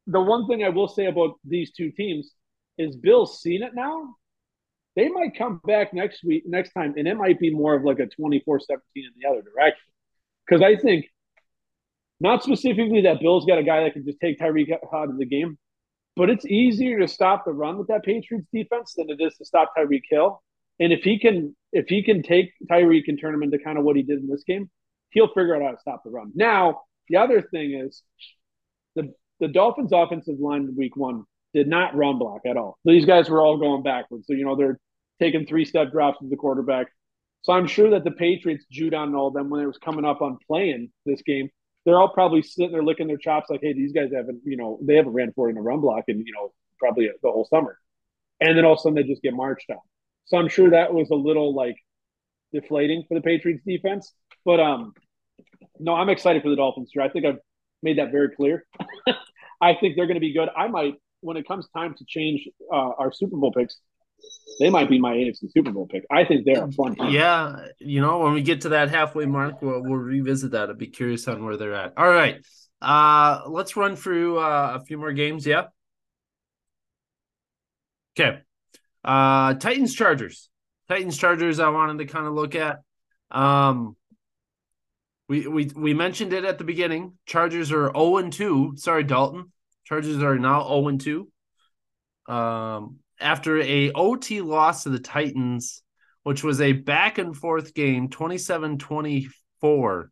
the one thing I will say about these two teams is Bill's seen it now. They might come back next week, next time, and it might be more of like a 24 17 in the other direction. Because I think, not specifically that Bill's got a guy that can just take Tyreek out of the game, but it's easier to stop the run with that Patriots defense than it is to stop Tyreek Hill. And if he can, if he can take Tyreek and turn him into kind of what he did in this game, he'll figure out how to stop the run. Now, the other thing is the the Dolphins' offensive line in week one did not run block at all. These guys were all going backwards. So, you know, they're taking three step drops with the quarterback. So I'm sure that the Patriots, Judon and all them, when it was coming up on playing this game, they're all probably sitting there licking their chops like, hey, these guys haven't, you know, they haven't ran for in a run block and, you know, probably the whole summer. And then all of a sudden they just get marched on. So I'm sure that was a little like deflating for the Patriots defense. But um, no, I'm excited for the Dolphins here. I think I've made that very clear. I think they're going to be good. I might, when it comes time to change uh, our Super Bowl picks, they might be my AFC Super Bowl pick. I think they're a fun team. Yeah, you know, when we get to that halfway mark, we'll, we'll revisit that. I'd be curious on where they're at. All right, uh, let's run through uh, a few more games. Yeah. Okay. Uh, Titans Chargers. Titans Chargers. I wanted to kind of look at. Um, we we we mentioned it at the beginning. Chargers are 0 and 2. Sorry, Dalton. Chargers are now 0 and 2. Um, after a OT loss to the Titans, which was a back and forth game, 27-24.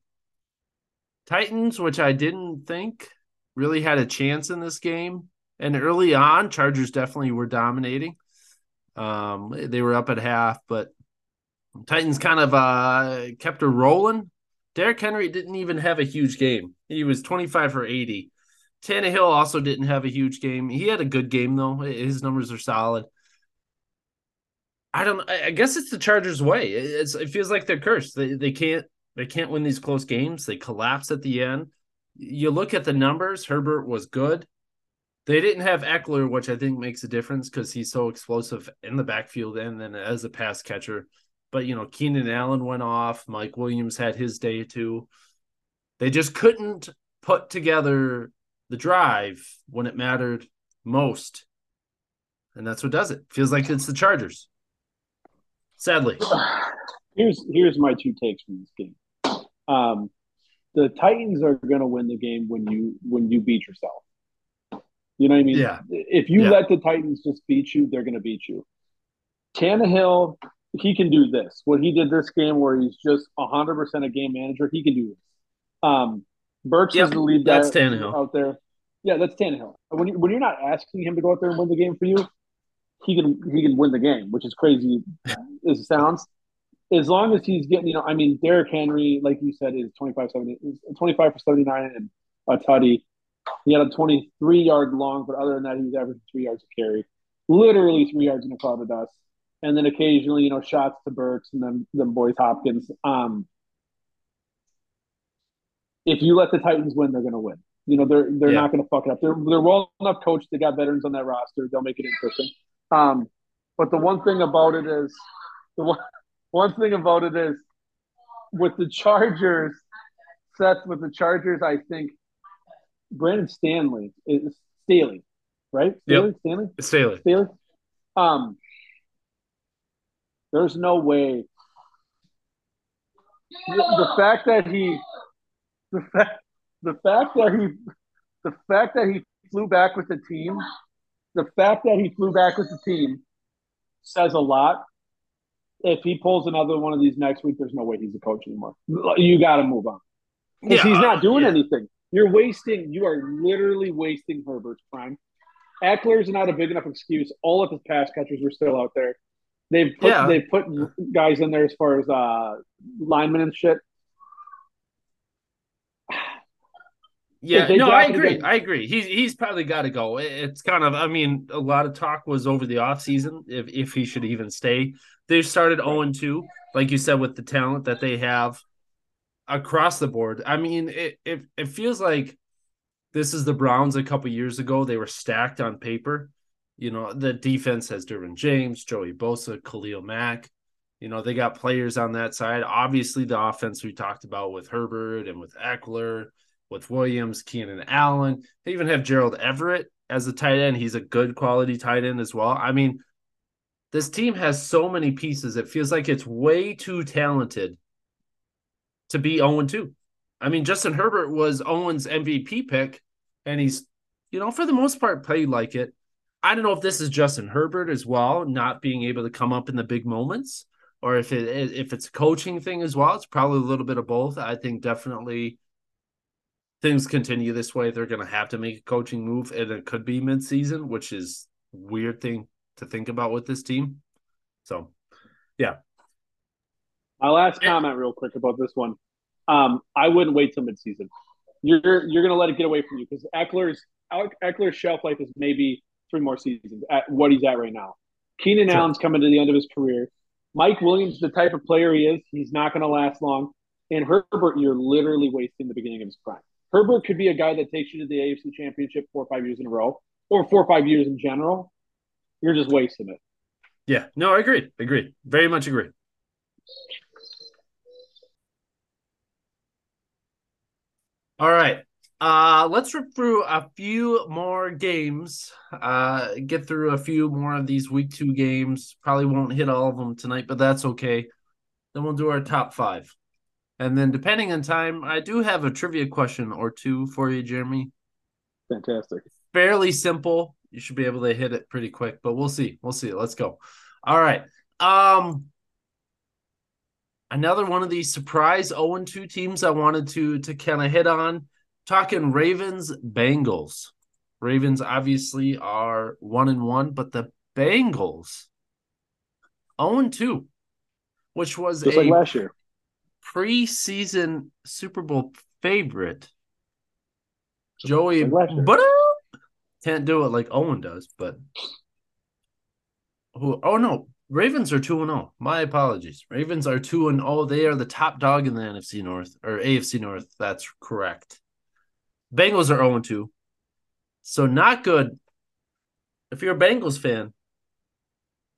Titans, which I didn't think really had a chance in this game. And early on, Chargers definitely were dominating. Um, they were up at half, but Titans kind of uh kept her rolling Derrick Henry didn't even have a huge game. He was 25 for 80. Tannehill also didn't have a huge game. He had a good game though. His numbers are solid. I don't. I guess it's the Chargers' way. It's, it feels like they're cursed. They they can't they can't win these close games. They collapse at the end. You look at the numbers. Herbert was good. They didn't have Ekeler, which I think makes a difference because he's so explosive in the backfield and then as a pass catcher. But you know, Keenan Allen went off. Mike Williams had his day too. They just couldn't put together the drive when it mattered most. And that's what does it. Feels like it's the Chargers. Sadly. Here's here's my two takes from this game. Um, the Titans are going to win the game when you when you beat yourself. You know what I mean? Yeah. If you yeah. let the Titans just beat you, they're going to beat you. Tannehill he can do this. What he did this game, where he's just hundred percent a game manager, he can do this. Um, Burks yep, is the lead that's Tannehill. out there. Yeah, that's Tannehill. When you, when you're not asking him to go out there and win the game for you, he can he can win the game, which is crazy as it sounds. As long as he's getting, you know, I mean, Derrick Henry, like you said, is 25, 70, 25 for 79 and a tutty. He had a 23 yard long, but other than that, he was averaging three yards of carry. Literally three yards in a cloud of dust and then occasionally, you know, shots to Burks and then then boys Hopkins. Um, if you let the Titans win, they're going to win. You know, they're they're yeah. not going to fuck it up. They're they're well enough coached. They got veterans on that roster. They'll make it interesting. Um, but the one thing about it is the one one thing about it is with the Chargers, Seth, with the Chargers, I think Brandon Stanley is Staley, right? Staley, Yep. Stanley, Staley. Staley. Um, there's no way. The, the fact that he, the fact, the fact that he, the fact that he flew back with the team, the fact that he flew back with the team says a lot. If he pulls another one of these next week, there's no way he's a coach anymore. You got to move on because he's not doing yeah. anything. You're wasting. You are literally wasting Herbert's prime. Ekeler's not a big enough excuse. All of his pass catchers were still out there. They've put Yeah. they've put guys in there as far as uh, linemen and shit. Yeah, no, I agree. him- I agree. He's he's probably got to go. It's kind of, I mean, a lot of talk was over the offseason if if he should even stay. They started 0 2, like you said, with the talent that they have across the board. I mean, it it, it feels like this is the Browns a couple years ago. They were stacked on paper. You know, the defense has Derwin James, Joey Bosa, Khalil Mack. You know, they got players on that side. Obviously, the offense we talked about with Herbert and with Ekeler with Williams, Keenan Allen. They even have Gerald Everett as a tight end. He's a good quality tight end as well. I mean, this team has so many pieces. It feels like it's way too talented to be 0 2. I mean, Justin Herbert was oh Owen's MVP pick, and he's, you know, for the most part, played like it. I don't know if this is Justin Herbert as well, not being able to come up in the big moments, or if it if it's a coaching thing as well. It's probably a little bit of both. I think definitely things continue this way, they're going to have to make a coaching move, and it could be midseason, which is weird thing to think about with this team. So, yeah, My last comment, real quick, about this one. Um, I wouldn't wait till midseason. You're you're gonna let it get away from you because Ekeler's Ekeler's shelf life is maybe three more seasons at what he's at right now. Keenan Sure. Allen's coming to the end of his career. Mike Williams, the type of player he is, he's not going to last long. And Herbert, you're literally wasting the beginning of his prime. Herbert could be a guy that takes you to the AFC Championship four or five years in a row, or four or five years in general. You're just wasting it. yeah, no, I agree, agree, very much agree. All right. Uh let's rip through a few more games. Uh get through a few more of these week 2 games. Probably won't hit all of them tonight, but that's okay. Then we'll do our top 5. And then depending on time, I do have a trivia question or two for you, Jeremy. Fantastic. Fairly simple. You should be able to hit it pretty quick, but we'll see. We'll see. Let's go. All right. Um another one of these surprise 0-2 teams I wanted to to kind of hit on. Talking Ravens Bengals. Ravens obviously are one and one, but the Bengals 0-2, which was Just a like last year. preseason Super Bowl favorite. Joey like but can't do it like Owen does, but who oh no, Ravens are 2 and 0. My apologies. Ravens are 2 and 0. They are the top dog in the NFC North or AFC North. That's correct. Bengals are 0 2. So not good. If you're a Bengals fan,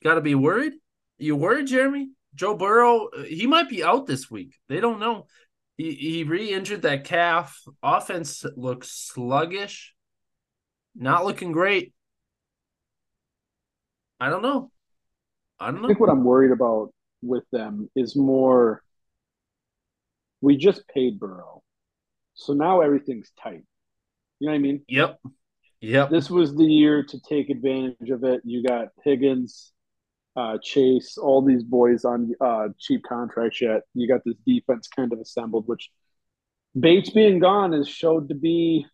got to be worried. You worried, Jeremy? Joe Burrow, he might be out this week. They don't know. He he re-injured that calf. Offense looks sluggish. Not looking great. I don't know. I don't know. I think what I'm worried about with them is more we just paid Burrow. So now everything's tight. You know what I mean? Yep. Yep. This was the year to take advantage of it. You got Higgins, uh, Chase, all these boys on uh, cheap contracts yet. You got this defense kind of assembled, which Bates being gone has showed to be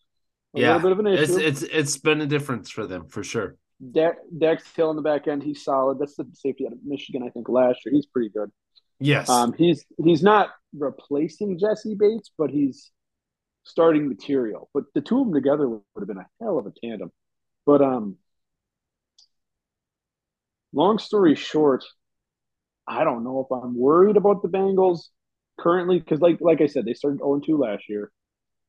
a Yeah. little bit of an It's issue. it's it's been a difference for them for sure. Dak, Dax Hill in the back end, he's solid. That's the safety out of Michigan, I think, last year. He's pretty good. Yes. Um, he's he's not replacing Jessie Bates, but he's starting material. But the two of them together would have been a hell of a tandem. But um, long story short, I don't know if I'm worried about the Bengals currently because, like like I said, they started 0 2 last year.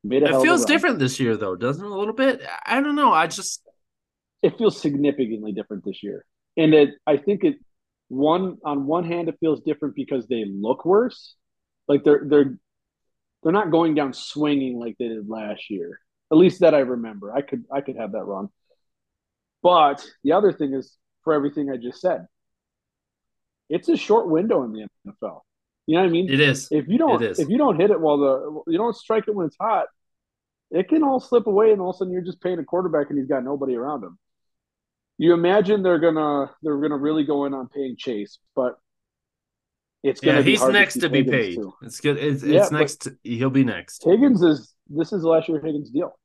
Made it feels different this year though, doesn't it a little bit? I don't know. I just It feels significantly different this year, and it I think it one on one hand it feels different because they look worse, Like they're they're they're not going down swinging like they did last year. At least that I remember. I could I could have that wrong. But the other thing is for everything I just said, it's a short window in the NFL. You know what I mean? It is. If you don't if you don't hit it while the you don't strike it when it's hot, it can all slip away and all of a sudden you're just paying a quarterback and he's got nobody around him. You imagine they're gonna they're gonna really go in on paying Chase, but it's yeah, he's next to, to be paid. Too. It's good. It's, yeah, it's next. To, he'll be next. Higgins is this is last year Higgins deal.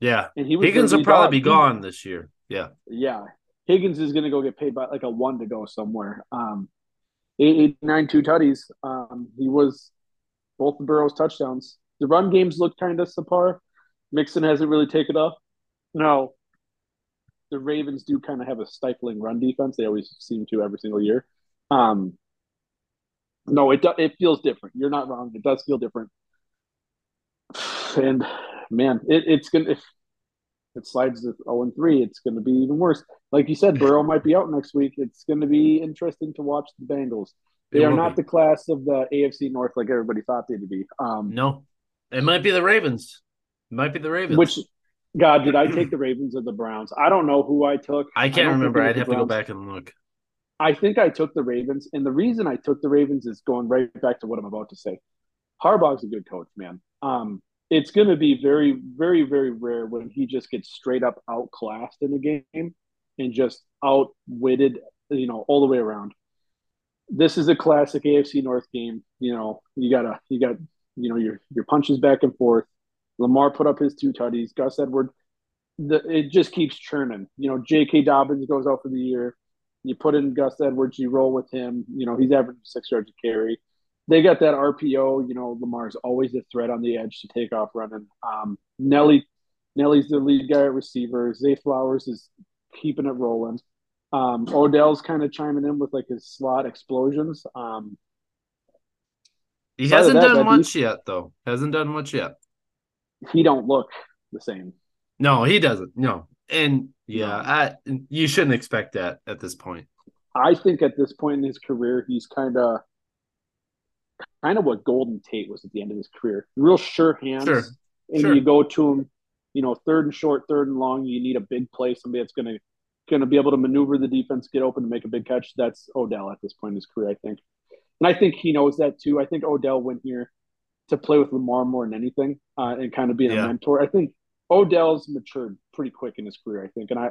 Yeah, and he Higgins will probably be gone this year. Yeah, yeah. Higgins is going to go get paid by like a one to go somewhere. Um, eight, nine, two tutties. Um, he was both the Burrows touchdowns. The run games look kind of subpar. Mixon hasn't really taken off. No, the Ravens do kind of have a stifling run defense. They always seem to every single year. Um, no, it it feels different. You're not wrong. It does feel different. And man, it, it's gonna if it slides to 0 and 3, it's gonna be even worse. Like you said, Burrow might be out next week. It's gonna be interesting to watch the Bengals. They are not be. the class of the AFC North like everybody thought they'd be. Um, no, it might be the Ravens. It might be the Ravens. Which God, did I take the Ravens or the Browns? I don't know who I took. I can't I remember. I'd have Browns. to go back and look. I think I took the Ravens, and the reason I took the Ravens is going right back to what I'm about to say. Harbaugh's a good coach, man. Um, it's going to be very, very, very rare when he just gets straight up outclassed in a game and just outwitted, you know, all the way around. This is a classic AFC North game. You know, you gotta, you got, you know, your your punches back and forth. Lamar put up his two tutties. Gus Edward, the, it just keeps churning. You know, J.K. Dobbins goes out for the year. You put in Gus Edwards, you roll with him. You know, he's averaging six yards a carry. They got that RPO. You know, Lamar's always a threat on the edge to take off running. Um, Nelly, Nelly's the lead guy at receiver. Zay Flowers is keeping it rolling. Um, Odell's kind of chiming in with like his slot explosions. Um, he hasn't that, done much yet, though. Hasn't done much yet. He don't look the same. No, he doesn't. No, and yeah, I, you shouldn't expect that at this point. I think at this point in his career, he's kind of kind of what Golden Tate was at the end of his career. Real sure hands. Sure. And sure. you go to him, you know, third and short, third and long. You need a big play, somebody that's going to going to be able to maneuver the defense, get open, and make a big catch. That's Odell at this point in his career, I think. And I think he knows that too. I think Odell went here to play with Lamar more than anything uh, and kind of being yeah. a mentor. I think Odell's matured pretty quick in his career, I think, and I,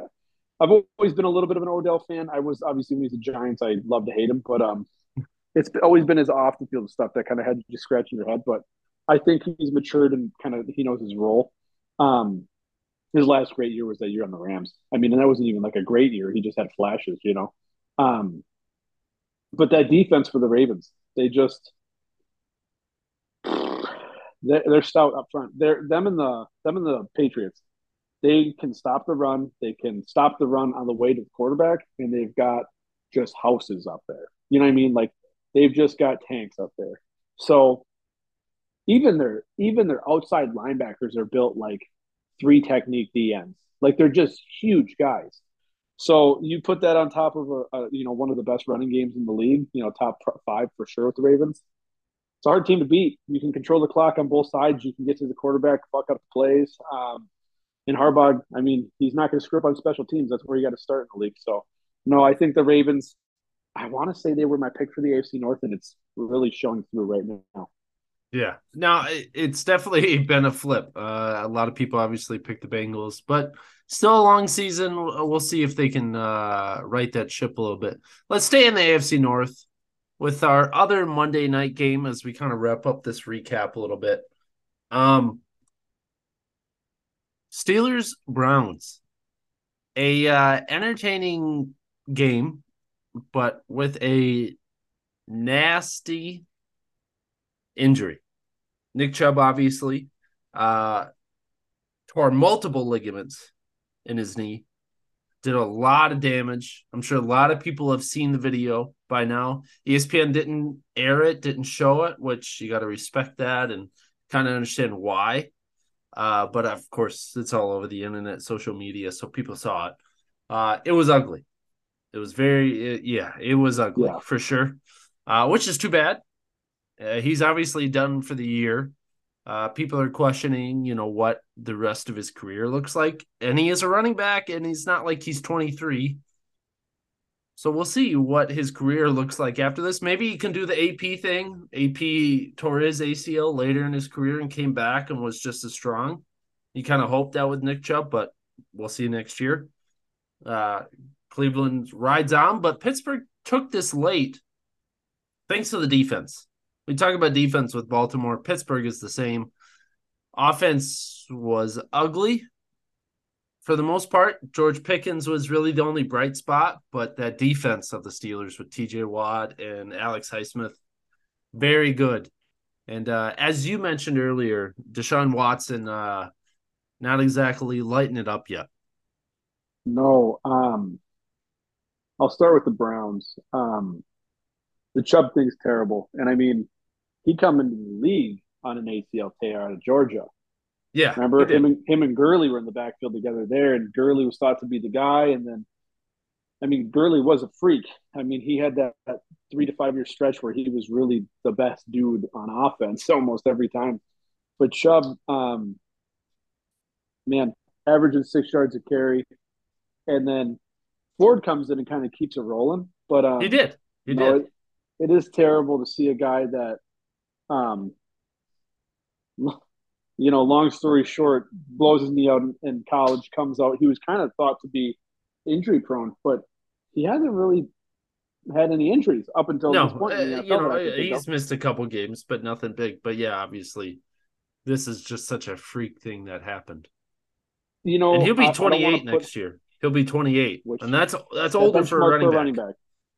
I've always been a little bit of an Odell fan. I was obviously when he's a Giants, I love to hate him, but um, it's always been his off the field stuff that kind of had you scratching your head. But I think he's matured and kind of he knows his role. Um, his last great year was that year on the Rams. I mean, and that wasn't even like a great year. He just had flashes, you know. Um, but that defense for the Ravens, they just they're, they're stout up front. They're them and the them and the Patriots. They can stop the run. They can stop the run on the way to the quarterback, and they've got just houses up there. You know what I mean? Like they've just got tanks up there. So even their even their outside linebackers are built like three technique DNs. Like they're just huge guys. So you put that on top of a, a, you know one of the best running games in the league, you know top five for sure with the Ravens it's a hard team to beat. You can control the clock on both sides. You can get to the quarterback, fuck up plays. Um, in Harbaugh, I mean, he's not going to screw up on special teams. That's where you got to start in the league. So, no, I think the Ravens. I want to say they were my pick for the AFC North, and it's really showing through right now. Yeah, now it's definitely been a flip. Uh, a lot of people obviously picked the Bengals, but still a long season. We'll see if they can uh, right that ship a little bit. Let's stay in the AFC North with our other Monday night game as we kind of wrap up this recap a little bit. Um, Steelers Browns, a uh, entertaining game, but with a nasty injury. Nick Chubb obviously uh, tore multiple ligaments in his knee did a lot of damage. I'm sure a lot of people have seen the video by now. ESPN didn't air it, didn't show it, which you got to respect that and kind of understand why. Uh, but of course, it's all over the internet, social media, so people saw it. Uh, it was ugly. It was very, it, yeah, it was ugly yeah. for sure, uh, which is too bad. Uh, he's obviously done for the year. Uh, people are questioning, you know, what the rest of his career looks like. And he is a running back, and he's not like he's 23. So we'll see what his career looks like after this. Maybe he can do the AP thing. AP tore his ACL later in his career and came back and was just as strong. You kind of hoped that with Nick Chubb, but we'll see next year. Uh, Cleveland rides on, but Pittsburgh took this late thanks to the defense. We talk about defense with Baltimore. Pittsburgh is the same. Offense was ugly for the most part. George Pickens was really the only bright spot, but that defense of the Steelers with TJ Watt and Alex Highsmith, very good. And uh, as you mentioned earlier, Deshaun Watson, uh, not exactly lighting it up yet. No, um, I'll start with the Browns. Um, the Chubb thing's terrible, and I mean, he come into the league on an ACL tear out of Georgia. Yeah, remember him and him and Gurley were in the backfield together there, and Gurley was thought to be the guy, and then, I mean, Gurley was a freak. I mean, he had that, that three to five year stretch where he was really the best dude on offense almost every time. But Chubb, um, man, averaging six yards a carry, and then Ford comes in and kind of keeps it rolling. But um, he did. He did. it, it is terrible to see a guy that, um, you know, long story short, blows his knee out in, college, comes out. He was kind of thought to be injury prone, but he hasn't really had any injuries up until no, this point. Uh, you know, he's missed a couple games, but nothing big. But yeah, obviously, this is just such a freak thing that happened. You know, and he'll be 28 next put, year. He'll be 28, which, and that's that's older for a running, for a running back.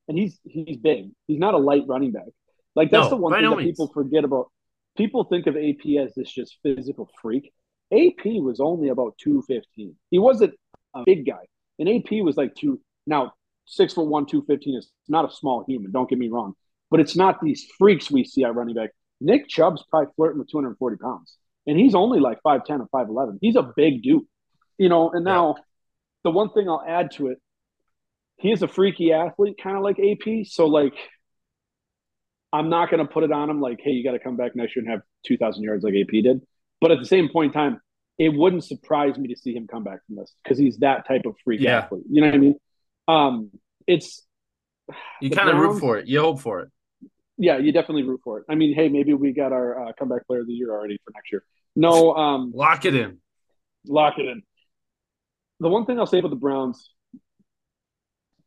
And he's he's big. He's not a light running back. Like that's no, the one thing no that means. people forget about. People think of AP as this just physical freak. AP was only about 215. He wasn't a big guy. And AP was like two now six foot one, 215 is not a small human, don't get me wrong. But it's not these freaks we see at running back. Nick Chubb's probably flirting with 240 pounds. And he's only like 5'10 or 5'11. He's a big dude. You know, and now yeah the one thing I'll add to it, he is a freaky athlete, kind of like AP. So like, I'm not going to put it on him like, hey, you got to come back next year and have 2,000 yards like AP did. But at the same point in time, it wouldn't surprise me to see him come back from this because he's that type of freak yeah. athlete. You know what I mean? Um, it's you kind of root for it. You hope for it. Yeah, you definitely root for it. I mean, hey, maybe we got our uh, comeback player of the year already for next year. No, um, lock it in. Lock it in the one thing I'll say about the Browns,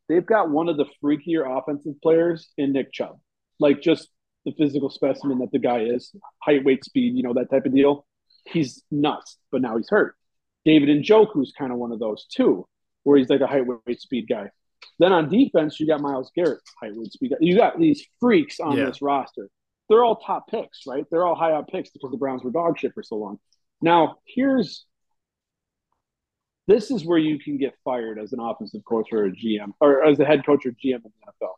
they've got one of the freakier offensive players in Nick Chubb. Like just the physical specimen that the guy is, height, weight, speed, you know, that type of deal. He's nuts, but now he's hurt. David Njoku's kind of one of those too, where he's like a height, weight, speed guy. Then on defense, you got Myles Garrett, height, weight, speed guy. You got these freaks on yeah. this roster. They're all top picks, right? They're all high up picks because the Browns were dog shit for so long. Now, here's this is where you can get fired as an offensive coach or a GM or as a head coach or GM in the NFL.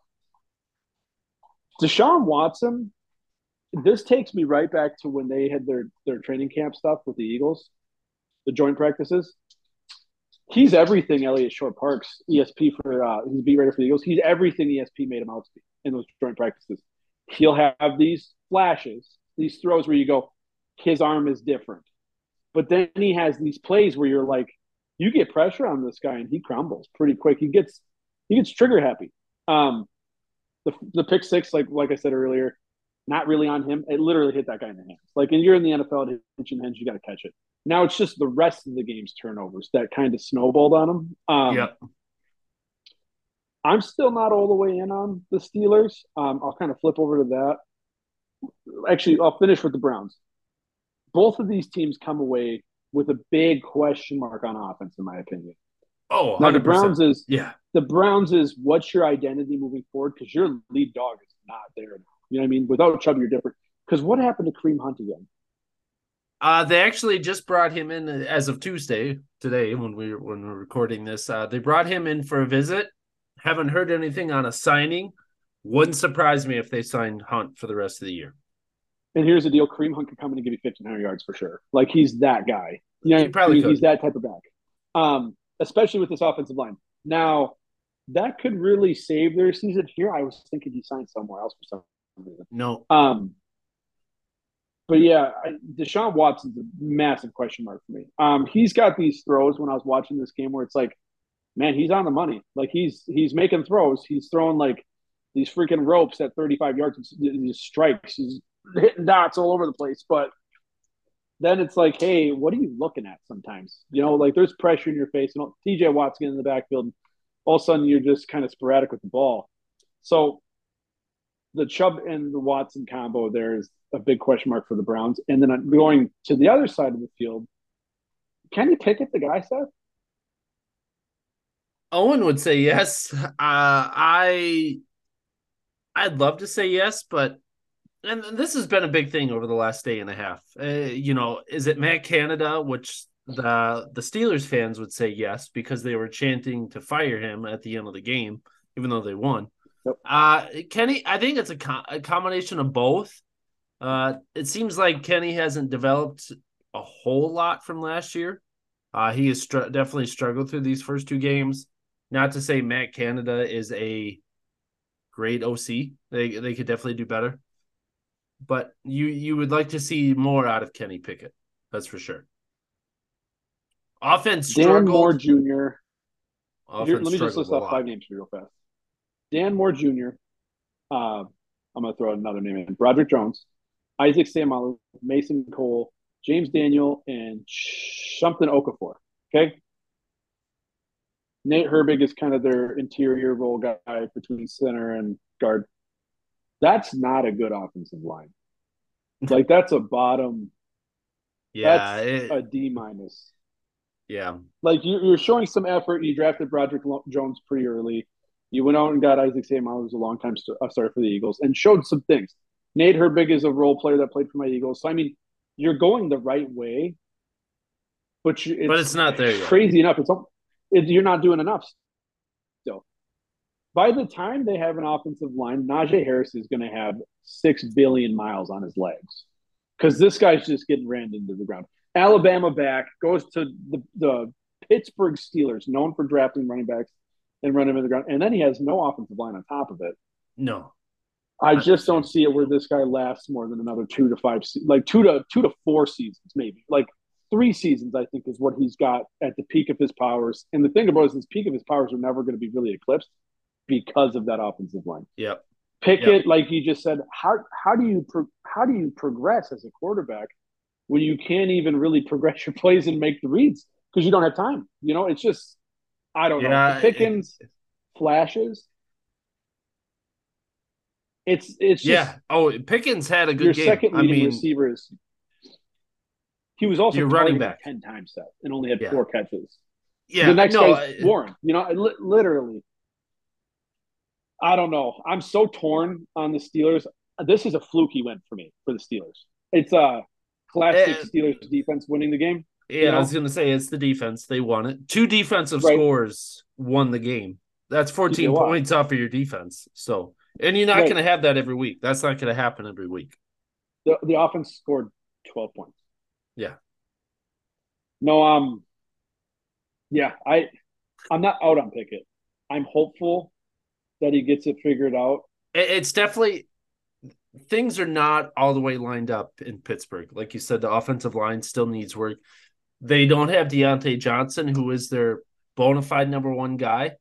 Deshaun Watson, this takes me right back to when they had their their training camp stuff with the Eagles, the joint practices. He's everything Eliot Shorr-Parks, ESP for uh, he's beat writer for the Eagles. He's everything ESP made him out to be in those joint practices. He'll have these flashes, these throws where you go, his arm is different. But then he has these plays where you're like, you get pressure on this guy and he crumbles pretty quick. He gets he gets trigger happy. Um, the the pick six, like like I said earlier, not really on him. It literally hit that guy in the hands. Like, and you're in the NFL at hitching hands, you got to catch it. Now it's just the rest of the game's turnovers that kind of snowballed on him. Um, yeah. I'm still not all the way in on the Steelers. Um, I'll kind of flip over to that. Actually, I'll finish with the Browns. Both of these teams come away with a big question mark on offense, in my opinion. Oh, 100%. now the Browns is yeah. The Browns is what's your identity moving forward because your lead dog is not there. You know what I mean? Without Chubb, you're different. Because what happened to Kareem Hunt again? Uh, they actually just brought him in as of Tuesday today when we when we're recording this. Uh, they brought him in for a visit. Haven't heard anything on a signing. Wouldn't surprise me if they signed Hunt for the rest of the year. And here's the deal: Kareem Hunt could come in and give you 1,500 yards for sure. Like he's that guy. Yeah, he probably he's that type of back. Um, especially with this offensive line. Now, that could really save their season. Here, I was thinking he signed somewhere else for some reason. No. Um, but yeah, Deshaun Watson's a massive question mark for me. Um, he's got these throws when I was watching this game where it's like, man, he's on the money. Like he's he's making throws. He's throwing like these freaking ropes at 35 yards. These strikes. He's hitting dots all over the place. But then it's like, hey, what are you looking at? Sometimes you know, like there's pressure in your face. You know, T.J. Watt's getting in the backfield. All of a sudden, you're just kind of sporadic with the ball. So the Chubb and the Watson combo there is a big question mark for the Browns. And then going to the other side of the field, can Kenny Pickett the guy, Seth? Owen would say yes. Uh, I I'd love to say yes, but and this has been a big thing over the last day and a half. Uh, you know, is it Matt Canada, which the the Steelers fans would say yes because they were chanting to fire him at the end of the game, even though they won. Yep. Uh, Kenny, I think it's a, co- a combination of both. Uh, it seems like Kenny hasn't developed a whole lot from last year. Uh, he has str- definitely struggled through these first two games. Not to say Matt Canada is a great OC. They they could definitely do better. But you you would like to see more out of Kenny Pickett. That's for sure. Offense Dan. Moore Jr. Offense let me just list off five names for you real fast. Dan Moore Jr. Uh, I'm going to throw another name in. Broderick Jones, Isaac Seumalo, Mason Cole, James Daniel, and something Okafor. Okay. Nate Herbig is kind of their interior role guy between center and guard. That's not a good offensive line. Like that's a bottom. Yeah, that's it, a D minus. Yeah, like you, are showing some effort. You drafted Broderick Jones pretty early. You went out and got Isaac Seumalo, who's a long time st- uh, starter for the Eagles, and showed some things. Nate Herbig is a role player that played for my Eagles. So I mean, you're going the right way, but you, it's but it's not there. Yet. Crazy enough, it's it, you're not doing enough. Still, by the time they have an offensive line, Najee Harris is going to have six billion miles on his legs because this guy's just getting ran into the ground. Alabama back goes to the, the Pittsburgh Steelers, known for drafting running backs and running him in the ground. And then he has no offensive line on top of it. No. I just don't see it where this guy lasts more than another two to five, like two to two to four seasons, maybe. Like three seasons, I think, is what he's got at the peak of his powers. And the thing about it is, his peak of his powers are never going to be really eclipsed because of that offensive line. Yep. Pickett, yep. like you just said, how how do you pro- how do you progress as a quarterback when you can't even really progress your plays and make the reads because you don't have time? You know, it's just I don't yeah, know. Pickens it, flashes. It's it's just, yeah. Oh, Pickens had a good your game. second leading I mean, receiver is. He was also running back ten times set and only had yeah. four catches. Yeah, the next no, guy's Warren. You know, li- literally. I don't know. I'm so torn on the Steelers. This is a fluky win for me for the Steelers. It's a classic uh, Steelers defense winning the game. Yeah, you know? I was gonna say it's the defense. They won it. Two defensive right. scores won the game. That's 14 points off of your defense. So and you're not right. gonna have that every week. That's not gonna happen every week. The the offense scored 12 points. Yeah. No, um yeah, I I'm not out on Pickett. I'm hopeful that he gets it figured out. It's definitely things are not all the way lined up in Pittsburgh. Like you said, the offensive line still needs work. They don't have Diontae Johnson, who is their bona fide number one guy.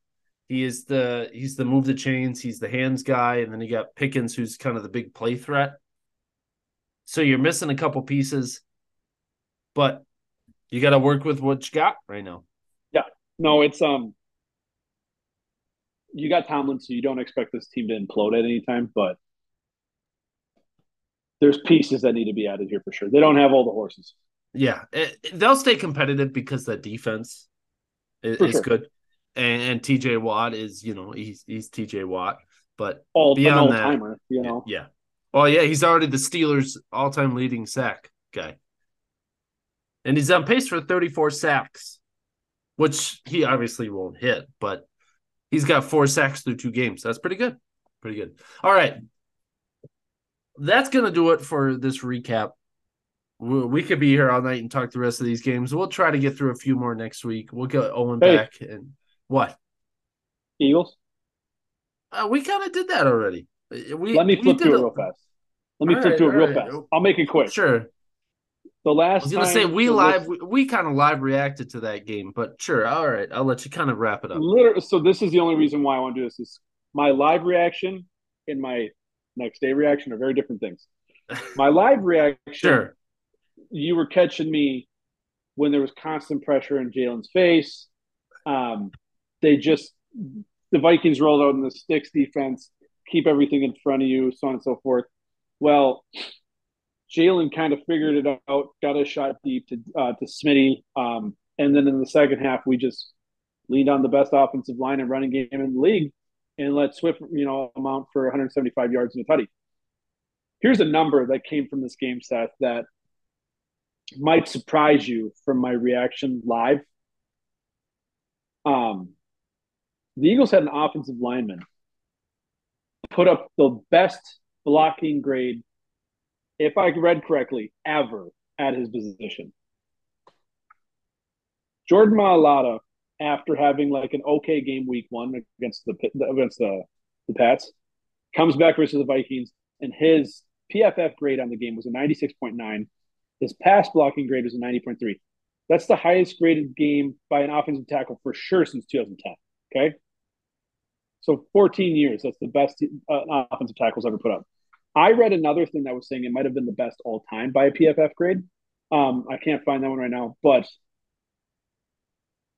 He is the he's the move the chains, he's the hands guy, and then you got Pickens, who's kind of the big play threat. So you're missing a couple pieces, but you got to work with what you got right now. Yeah, no, it's um, you got Tomlin, so you don't expect this team to implode at any time, but there's pieces that need to be added here for sure. They don't have all the horses. Yeah, it, they'll stay competitive because the defense is, is sure. good, and, and, TJ Watt is you know he's he's TJ Watt, but all beyond that, timer, you know, yeah. Well, yeah, he's already the Steelers' all-time leading sack guy, and he's on pace for 34 sacks, which he obviously won't hit, but he's got four sacks through two games. That's pretty good, pretty good. All right, that's gonna do it for this recap we could be here all night and talk the rest of these games. We'll try to get through a few more next week. We'll get Owen hey. back and what? Eagles. Uh, we kind of did that already. Uh, we let me flip through it real fast. Let me flip right, to it real right. fast. I'll make it quick. Sure. The last I was gonna say we live Lift- we, we kind of live reacted to that game, but sure, all right. I'll let you kind of wrap it up. Literally, so this is the only reason why I want to do this. Is my live reaction and my next day reaction are very different things. My live reaction, Sure. you were catching me when there was constant pressure in Jalen's face. Um, they just the Vikings rolled out in the sticks defense, keep everything in front of you, so on and so forth. Well, Jalen kind of figured it out, got a shot deep to uh, to Smitty, um, and then in the second half we just leaned on the best offensive line and running game in the league, and let Swift you know amount for 175 yards and a tutty. Here's a number that came from this game, Seth, that might surprise you from my reaction live. Um, the Eagles had an offensive lineman put up the best blocking grade, if I read correctly, ever at his position. Jordan Mailata, after having like an okay game week one against the against the the Pats, comes back versus the Vikings, and his PFF grade on the game was a 96.9. His pass blocking grade was a 90.3. That's the highest graded game by an offensive tackle for sure since 2010. Okay. So 14 years, that's the best uh, offensive tackles ever put up. I read another thing that was saying it might have been the best all time by a PFF grade. Um, I can't find that one right now, but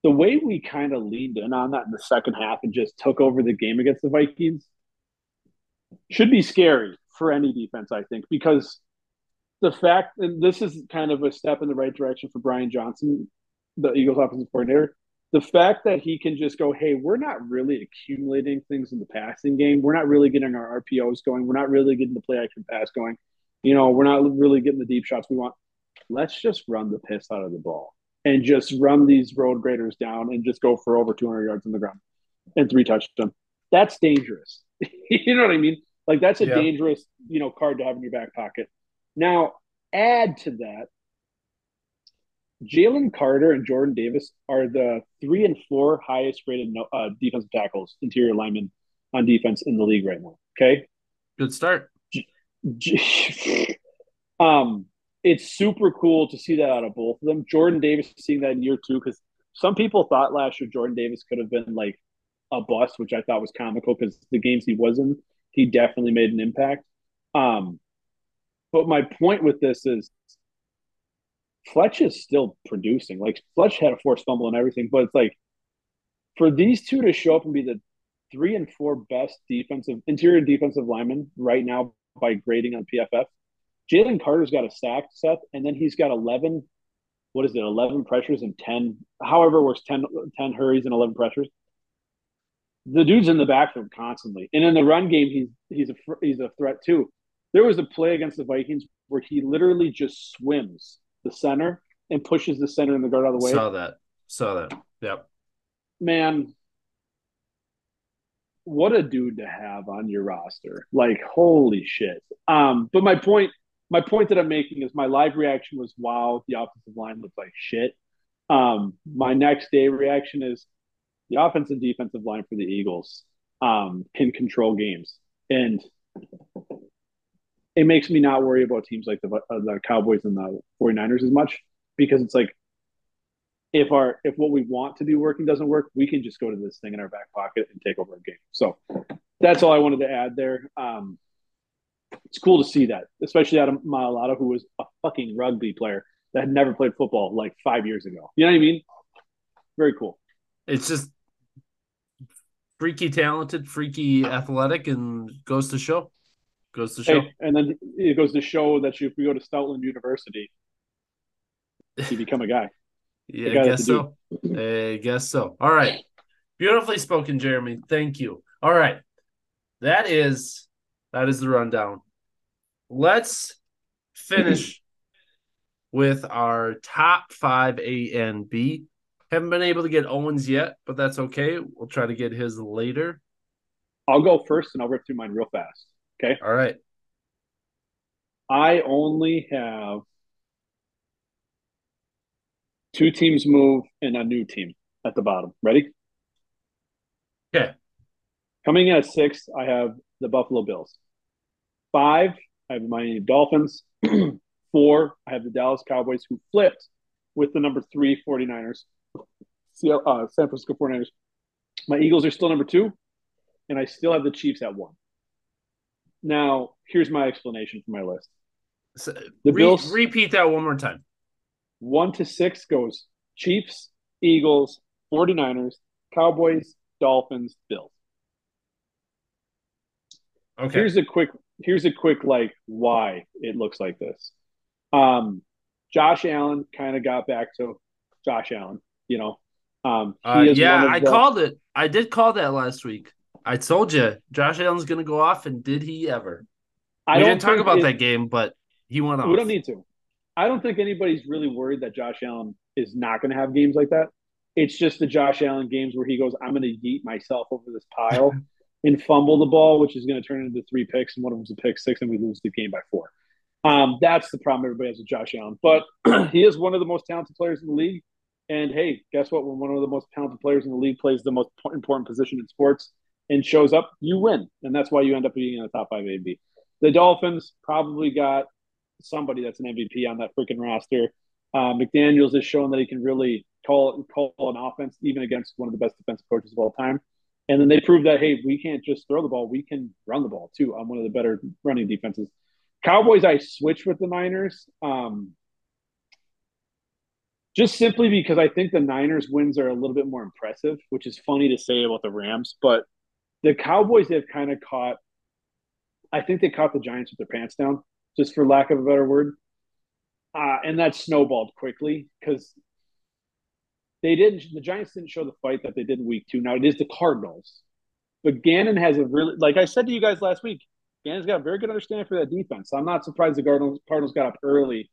the way we kind of leaned in on that in the second half and just took over the game against the Vikings should be scary for any defense, I think, because the fact, and this is kind of a step in the right direction for Brian Johnson, the Eagles offensive coordinator. The fact that he can just go, hey, we're not really accumulating things in the passing game. We're not really getting our RPOs going. We're not really getting the play action pass going. You know, we're not really getting the deep shots we want. Let's just run the piss out of the ball and just run these road graders down and just go for over 200 yards on the ground and three touchdowns. That's dangerous. you know what I mean? Like that's a Yeah. dangerous, you know, card to have in your back pocket. Now, add to that, Jalen Carter and Jordan Davis are the three and four highest rated no- uh, defensive tackles, interior linemen on defense in the league right now. Okay. Good start. um, it's super cool to see that out of both of them. Jordan Davis seeing that in year two because some people thought last year Jordan Davis could have been like a bust, which I thought was comical because the games he was in, he definitely made an impact. Um, but my point with this is Fletch is still producing. Like Fletch had a forced fumble and everything, but it's like for these two to show up and be the three and four best defensive interior defensive linemen right now by grading on PFF. Jalen Carter's got a sack, Seth, and then he's got 11, what is it, 11 pressures and 10, however it works, 10, 10 hurries and 11 pressures. The dude's in the backfield constantly. And in the run game, he's he's a he's a threat too. There was a play against the Vikings where he literally just swims the center and pushes the center and the guard out of the way. Saw that. Saw that. Yep. Man, what a dude to have on your roster. Like, holy shit. Um, but my point, my point that I'm making is my live reaction was wow, the offensive line looks like shit. Um, my next day reaction is the offensive and defensive line for the Eagles um, can control games. And it makes me not worry about teams like the, uh, the Cowboys and the 49ers as much because it's like if our if what we want to be working doesn't work, we can just go to this thing in our back pocket and take over a game. So that's all I wanted to add there. Um, it's cool to see that, especially out of Mailata, who was a fucking rugby player that had never played football like five years ago. You know what I mean? Very cool. It's just freaky talented, freaky athletic, and goes to show. Goes to show. Hey, and then it goes to show that you, if we go to Stoutland University, you become a guy. Yeah, guy I guess so. I guess so. All right. Beautifully spoken, Jeremy. Thank you. All right. That is that is the rundown. Let's finish with our top five A and B. Haven't been able to get Owens yet, but that's okay. We'll try to get his later. I'll go first and I'll rip through mine real fast. Okay. All right. I only have two teams move and a new team at the bottom. Ready? Okay. Coming in at six, I have the Buffalo Bills. Five, I have the Miami Dolphins. Four, I have the Dallas Cowboys, who flipped with the number three 49ers, uh, San Francisco 49ers. My Eagles are still number two, and I still have the Chiefs at one. Now, here's my explanation for my list. So, the re- Bills repeat that one more time. One to six goes Chiefs, Eagles, 49ers, Cowboys, Dolphins, Bills. Okay. Here's a quick here's a quick like why it looks like this. Um Josh Allen kind of got back to Josh Allen, you know. Um uh, yeah, I the, called it. I did call that last week. I told you Josh Allen's going to go off and did he ever? I we didn't talk about it, that game, but he went off. We don't need to. I don't think anybody's really worried that Josh Allen is not going to have games like that. It's just the Josh Allen games where he goes, I'm going to yeet myself over this pile and fumble the ball, which is going to turn into three picks, and one of them's a pick six, and we lose the game by four. Um, that's the problem everybody has with Josh Allen. But he is one of the most talented players in the league. And hey, guess what? When one of the most talented players in the league plays the most important position in sports and shows up, you win. And that's why you end up being in the top five AB. The Dolphins probably got somebody that's an MVP on that freaking roster. Uh, McDaniels has shown that he can really call call an offense even against one of the best defensive coaches of all time. And then they proved that hey, we can't just throw the ball; we can run the ball too. on one of the better running defenses. Cowboys, I switched with the Niners, um, just simply because I think the Niners wins are a little bit more impressive, which is funny to say about the Rams, but the Cowboys have kind of caught. I think they caught the Giants with their pants down, just for lack of a better word, uh, and that snowballed quickly because they didn't. The Giants didn't show the fight that they did in Week Two. Now it is the Cardinals, but Gannon has a really, like I said to you guys last week, Gannon's got a very good understanding for that defense. I'm not surprised the Cardinals, Cardinals got up early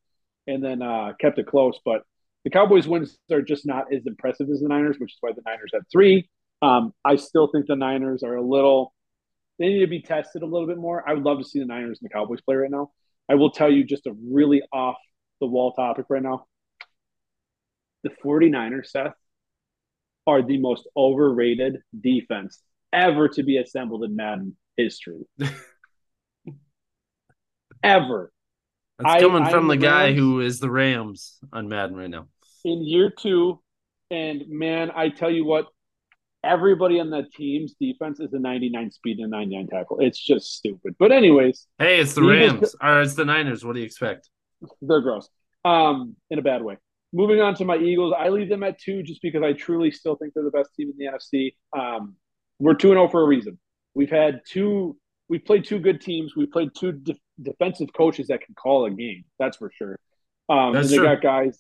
and then uh, kept it close. But the Cowboys' wins are just not as impressive as the Niners, which is why the Niners had three. Um, I still think the Niners are a little. They need to be tested a little bit more. I would love to see the Niners and the Cowboys play right now. I will tell you just a really off the wall topic right now the 49ers, Seth, are the most overrated defense ever to be assembled in Madden history. ever. That's coming I, from the guy Rams, who is the Rams on Madden right now. In year two, and man, I tell you what, everybody on that team's defense is a 99 speed and a 99 tackle. It's just stupid. But anyways, hey, it's the Rams or it's the Niners. What do you expect? They're gross, um, in a bad way. Moving on to my Eagles, I leave them at two just because I truly still think they're the best team in the NFC. Um, we're two and zero oh for a reason. We've had two. We've played two good teams. We've played two de- defensive coaches that can call a game. That's for sure. Um, that's and they true. got guys.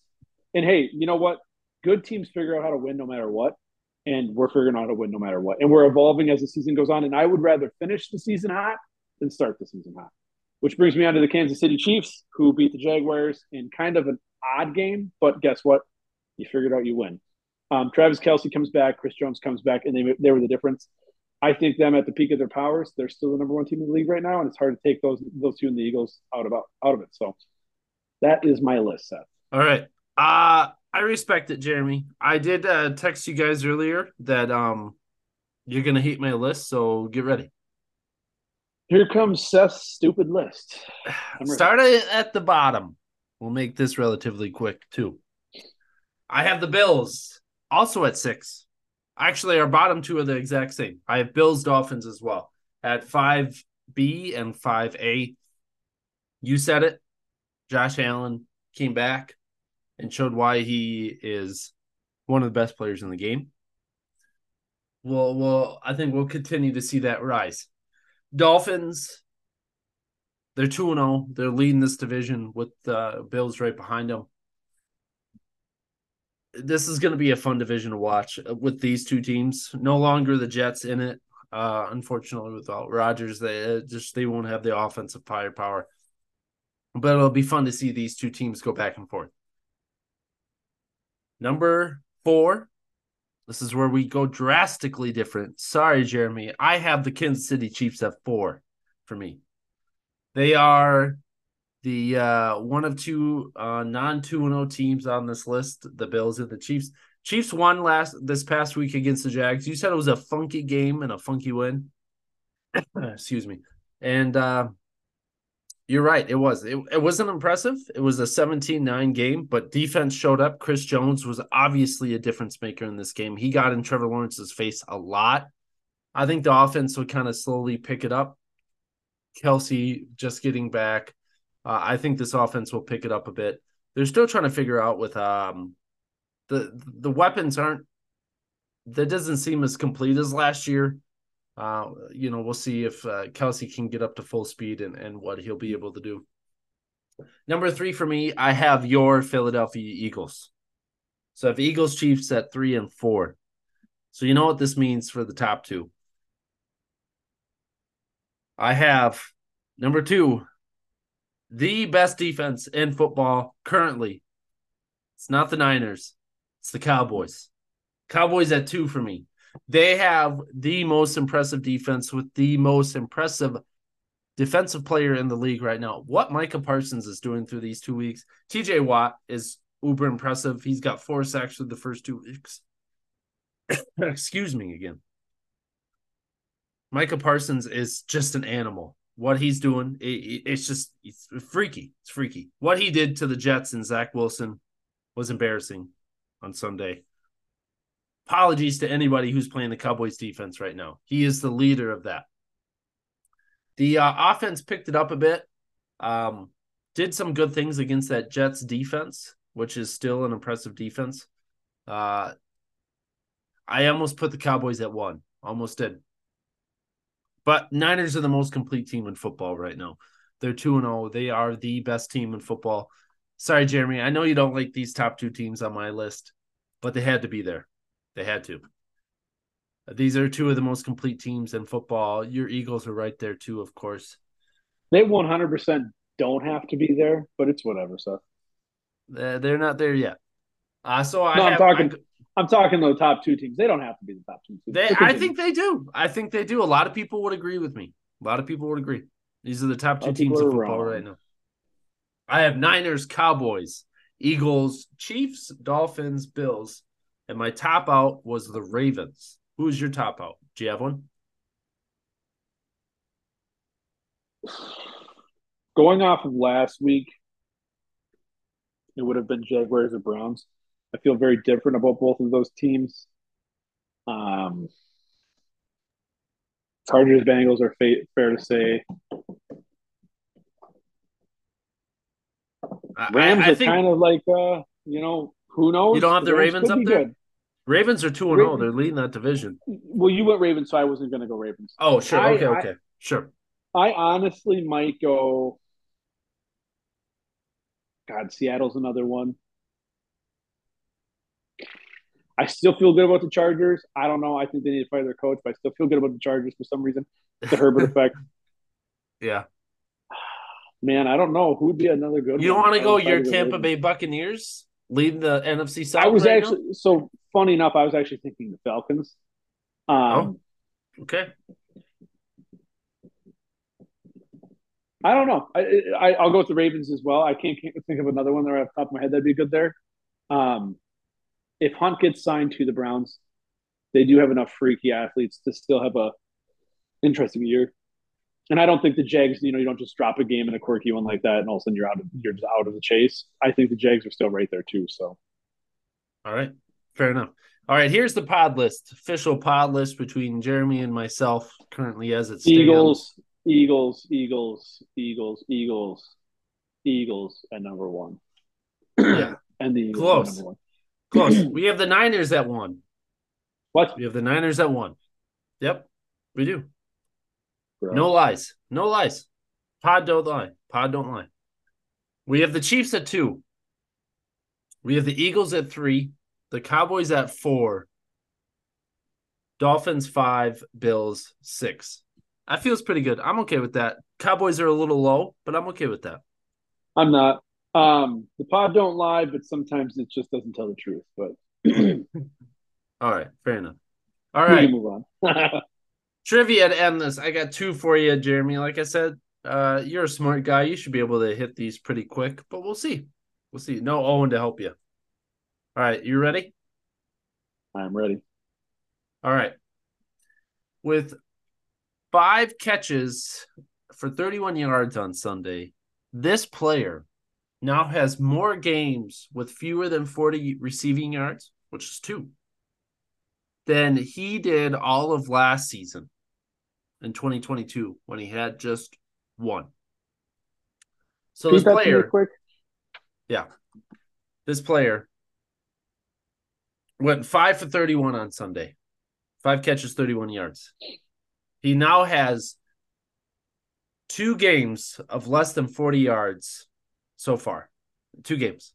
And hey, you know what? Good teams figure out how to win no matter what, and we're figuring out how to win no matter what. And we're evolving as the season goes on. And I would rather finish the season hot than start the season hot. Which brings me on to the Kansas City Chiefs, who beat the Jaguars in kind of an odd game, but guess what? You figured out you win. Um, Travis Kelce comes back, Chris Jones comes back, and they they were the difference. I think them at the peak of their powers, they're still the number one team in the league right now, and it's hard to take those those two and the Eagles out of out of it. So that is my list, Seth. All right. Uh I respect it, Jeremy. I did uh, text you guys earlier that um you're gonna hate my list, so get ready. Here comes Seth's stupid list. Start at the bottom. We'll make this relatively quick too. I have the Bills also at six. Actually, our bottom two are the exact same. I have Bills Dolphins as well at five B and five A. You said it. Josh Allen came back and showed why he is one of the best players in the game. Well, well, I think we'll continue to see that rise. Dolphins, they're 2 0. They're leading this division with the uh, Bills right behind them. This is going to be a fun division to watch uh, with these two teams. No longer the Jets in it. Uh, unfortunately, without Rodgers, they uh, just they won't have the offensive firepower. But it'll be fun to see these two teams go back and forth. Number four, this is where we go drastically different. Sorry, Jeremy. I have the Kansas City Chiefs at four for me. They are the uh, one of two uh, non 2 0 teams on this list the Bills and the Chiefs. Chiefs won last this past week against the Jags. You said it was a funky game and a funky win. Excuse me. And uh, You're right. It was. It, it wasn't impressive. It was a 17-9 game, but defense showed up. Chris Jones was obviously a difference maker in this game. He got in Trevor Lawrence's face a lot. I think the offense would kind of slowly pick it up. Kelce just getting back. Uh, I think this offense will pick it up a bit. They're still trying to figure out with um the the weapons aren't that doesn't seem as complete as last year. Uh, you know, we'll see if uh, Kelce can get up to full speed and, and what he'll be able to do. Number three for me, I have your Philadelphia Eagles. So if Eagles Chiefs at three and four. So you know what this means for the top two. I have number two, the best defense in football currently. It's not the Niners, it's the Cowboys. Cowboys at two for me. They have the most impressive defense with the most impressive defensive player in the league right now. What Micah Parsons is doing through these two weeks, TJ Watt is uber impressive. He's got four sacks through the first two weeks. Excuse me again. Micah Parsons is just an animal. What he's doing, it, it, it's just it's freaky. It's freaky. What he did to the Jets and Zach Wilson was embarrassing on Sunday apologies to anybody who's playing the Cowboys defense right now. He is the leader of that. The uh, offense picked it up a bit. Um, did some good things against that Jets defense, which is still an impressive defense. Uh, I almost put the Cowboys at one, almost did. But Niners are the most complete team in football right now. They're 2 0. They are the best team in football. Sorry, Jeremy. I know you don't like these top two teams on my list, but they had to be there. They had to. These are two of the most complete teams in football. Your Eagles are right there too, of course. They 100% don't have to be there, but it's whatever, so. They're not there yet. Uh, so I no, I'm talking. I, I'm talking the top two teams. They don't have to be the top two teams. They, I think they do. I think they do. A lot of people would agree with me. A lot of people would agree. These are the top two teams in football wrong. right now. I have Niners, Cowboys, Eagles, Chiefs, Dolphins, Bills, and my top out was the Ravens. Who's your top out? Do you have one? Going off of last week, it would have been Jaguars or Browns. I feel very different about both of those teams. Um, Chargers, Bengals are fa- fair to say. Rams I, I are think, kind of like, uh, you know, who knows? You don't have the, the Ravens, up there. Good. Ravens are two and zero. Oh. They're leading that division. Well, you went Ravens, so I wasn't going to go Ravens. Oh, sure. I, okay, okay, sure. I honestly might go. God, Seattle's another one. I still feel good about the Chargers. I don't know. I think they need to fire their coach, but I still feel good about the Chargers for some reason. The Herbert effect. Yeah. Man, I don't know who'd be another good. You don't want to go your Tampa Bay Buccaneers? lead the NFC South. I was right actually now? so funny enough. I was actually thinking the Falcons. Um, oh, okay. I don't know. I, I will go with the Ravens as well. I can't, can't think of another one there off the top of my head that'd be good there. Um, if Hunt gets signed to the Browns, they do have enough freaky athletes to still have a interesting year. And I don't think the Jags, you know, you don't just drop a game in a quirky one like that, and all of a sudden you're out of you're just out of the chase. I think the Jags are still right there too. So, all right, fair enough. All right, here's the pod list, official pod list between Jeremy and myself currently as it stands. Eagles, Eagles, Eagles, Eagles, Eagles, Eagles at number one. Yeah, and the Eagles close, close. we have the Niners at one. What? We have the Niners at one. Yep, we do. Bro. No lies. No lies. Pod don't lie. Pod don't lie. We have the Chiefs at two. We have the Eagles at three. The Cowboys at four. Dolphins five. Bills six. That feels pretty good. I'm okay with that. Cowboys are a little low, but I'm okay with that. I'm not. Um, the pod don't lie, but sometimes it just doesn't tell the truth. But all right, fair enough. All right, move on. trivia to end this. I got two for you, Jeremy. Like I said, uh, you're a smart guy. You should be able to hit these pretty quick, but we'll see. We'll see. No Owen to help you. All right, you ready? I'm ready. All right. With five catches for 31 yards on Sunday. This player now has more games with fewer than 40 receiving yards, which is two, than he did all of last season in 2022 when he had just one. So this player, quick. yeah, this player went five for 31 on Sunday, five catches, 31 yards. He now has two games of less than 40 yards so far. Two games.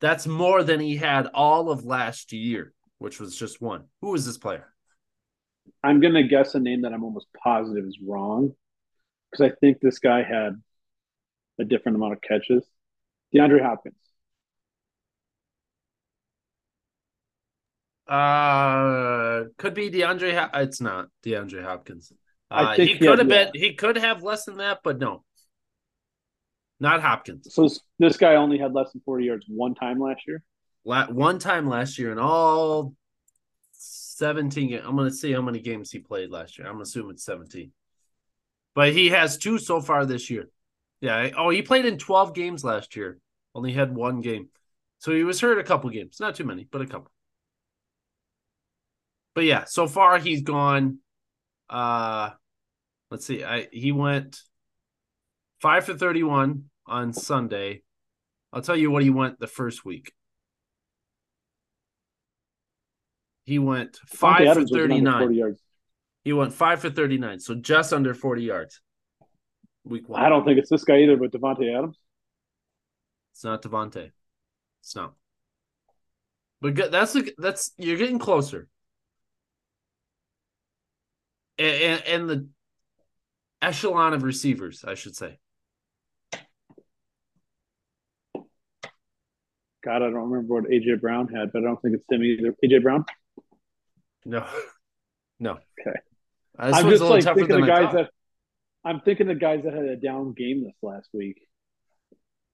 That's more than he had all of last year, which was just one. Who is this player? I'm going to guess a name that I'm almost positive is wrong because I think this guy had a different amount of catches. DeAndre Hopkins. Uh, could be DeAndre. it's not DeAndre Hopkins. Uh, he could have been. He could have less than that, but no, not Hopkins. So this guy only had less than forty yards one time last year. La- one time last year, in all seventeen. I'm going to see how many games he played last year. I'm assuming seventeen, but he has two so far this year. Yeah. Oh, he played in twelve games last year. Only had one game, so he was hurt a couple games. Not too many, but a couple. But yeah, so far he's gone. Uh, let's see. I he went five for thirty-one on Sunday. I'll tell you what he went the first week. He went five for thirty-nine. He went five for thirty-nine, so just under forty yards. Week one. I don't think it's this guy either, but Davante Adams. It's not Davante. It's not. But that's that's you're getting closer. And, and the echelon of receivers, I should say. God, I don't remember what AJ Brown had, but I don't think it's him either. AJ Brown? No, no. Okay. Uh, I'm just like thinking the guys that I'm thinking the guys that had a down game this last week.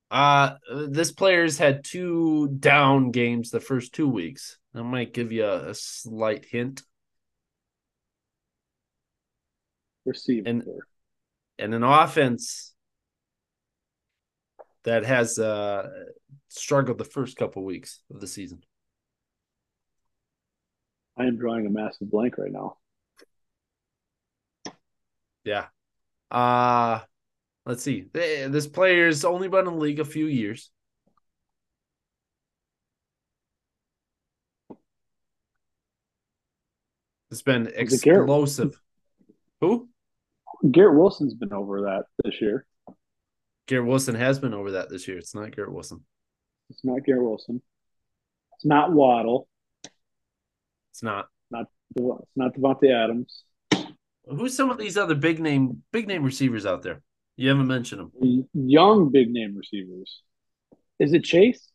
Uh this player's had two down games the first two weeks. That might give you a, a slight hint. Receiver. And, and an offense that has uh struggled the first couple weeks of the season. I am drawing a massive blank right now. Yeah. Uh let's see. This player's only been in the league a few years. It's been explosive. Who? Garrett Wilson's been over that this year. Garrett Wilson has been over that this year. It's not Garrett Wilson. It's not Garrett Wilson. It's not Waddle. It's not. Not it's not Davante Adams. Who's some of these other big name big name receivers out there? You haven't mentioned them. Young big name receivers. Is it Chase?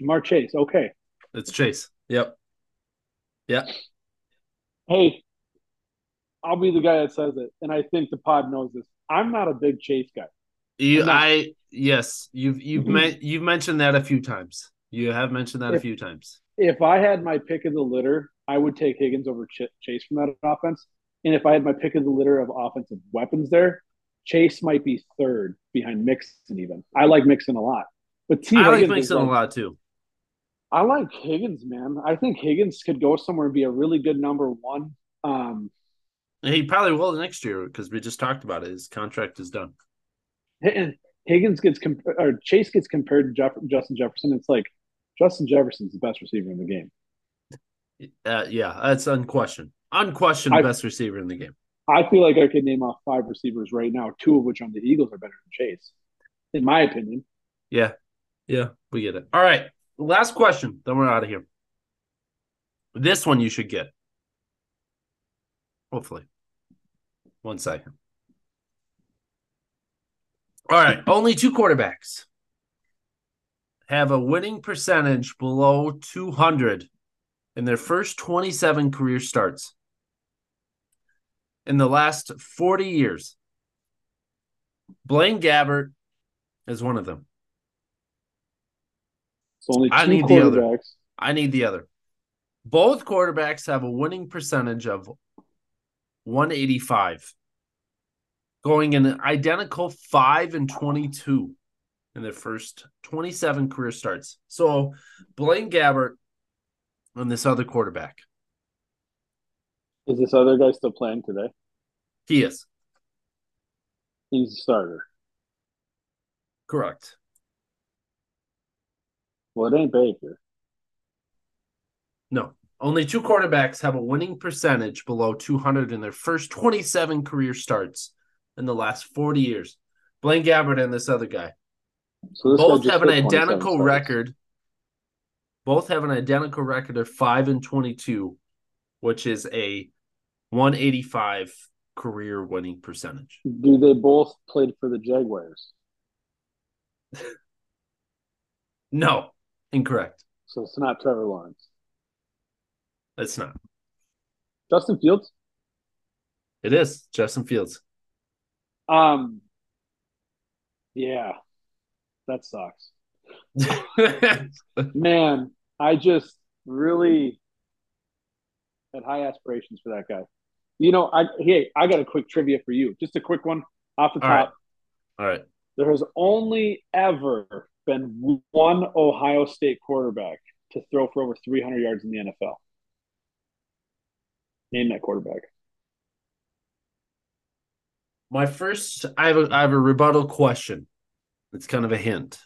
Ja'Marr Chase. Okay. It's Chase. Yep. Yep. Hey, I'll be the guy that says it, and I think the pod knows this. I'm not a big Chase guy. You, I yes, you've you've mm-hmm. met you've mentioned that a few times. You have mentioned that if, a few times. If I had my pick of the litter, I would take Higgins over Ch- Chase from that offense. And if I had my pick of the litter of offensive weapons there, Chase might be third behind Mixon. Even I like Mixon a lot, but T. I Higgins like Mixon like, a lot too. I like Higgins, man. I think Higgins could go somewhere and be a really good number one. Um, he probably will the next year because we just talked about it. His contract is done. And Higgins gets comp- or Chase gets compared to Jeff- Justin Jefferson. It's like Justin Jefferson's the best receiver in the game. Uh, yeah, that's unquestioned. Unquestioned I, best receiver in the game. I feel like I could name off five receivers right now, two of which on the Eagles are better than Chase, in my opinion. Yeah. Yeah, we get it. All right. Last question, then we're out of here. This one you should get. Hopefully. One second. All right. Only two quarterbacks have a winning percentage below 200 in their first 27 career starts in the last 40 years. Blaine Gabbert is one of them. So only two I need the other. I need the other. Both quarterbacks have a winning percentage of 185 going an identical 5 and 22 in their first 27 career starts. So Blaine Gabbert and this other quarterback. Is this other guy still playing today? He is. He's a starter. Correct. Well, it ain't Baker. No. Only two quarterbacks have a winning percentage below 200 in their first 27 career starts in the last 40 years. Blaine Gabbert and this other guy. So Both have an identical record. Both have an identical record of 5 and 22, which is a 185 career winning percentage. Do they both played for the Jaguars? no, incorrect. So it's not Trevor Lawrence. It's not. Justin Fields? It is Justin Fields. Um yeah. That sucks. Man, I just really had high aspirations for that guy. You know, I hey, I got a quick trivia for you. Just a quick one off the All top. right. All right. There has only ever been one Ohio State quarterback to throw for over 300 yards in the NFL. Name that quarterback. My first, I have a, I have a rebuttal question. It's kind of a hint.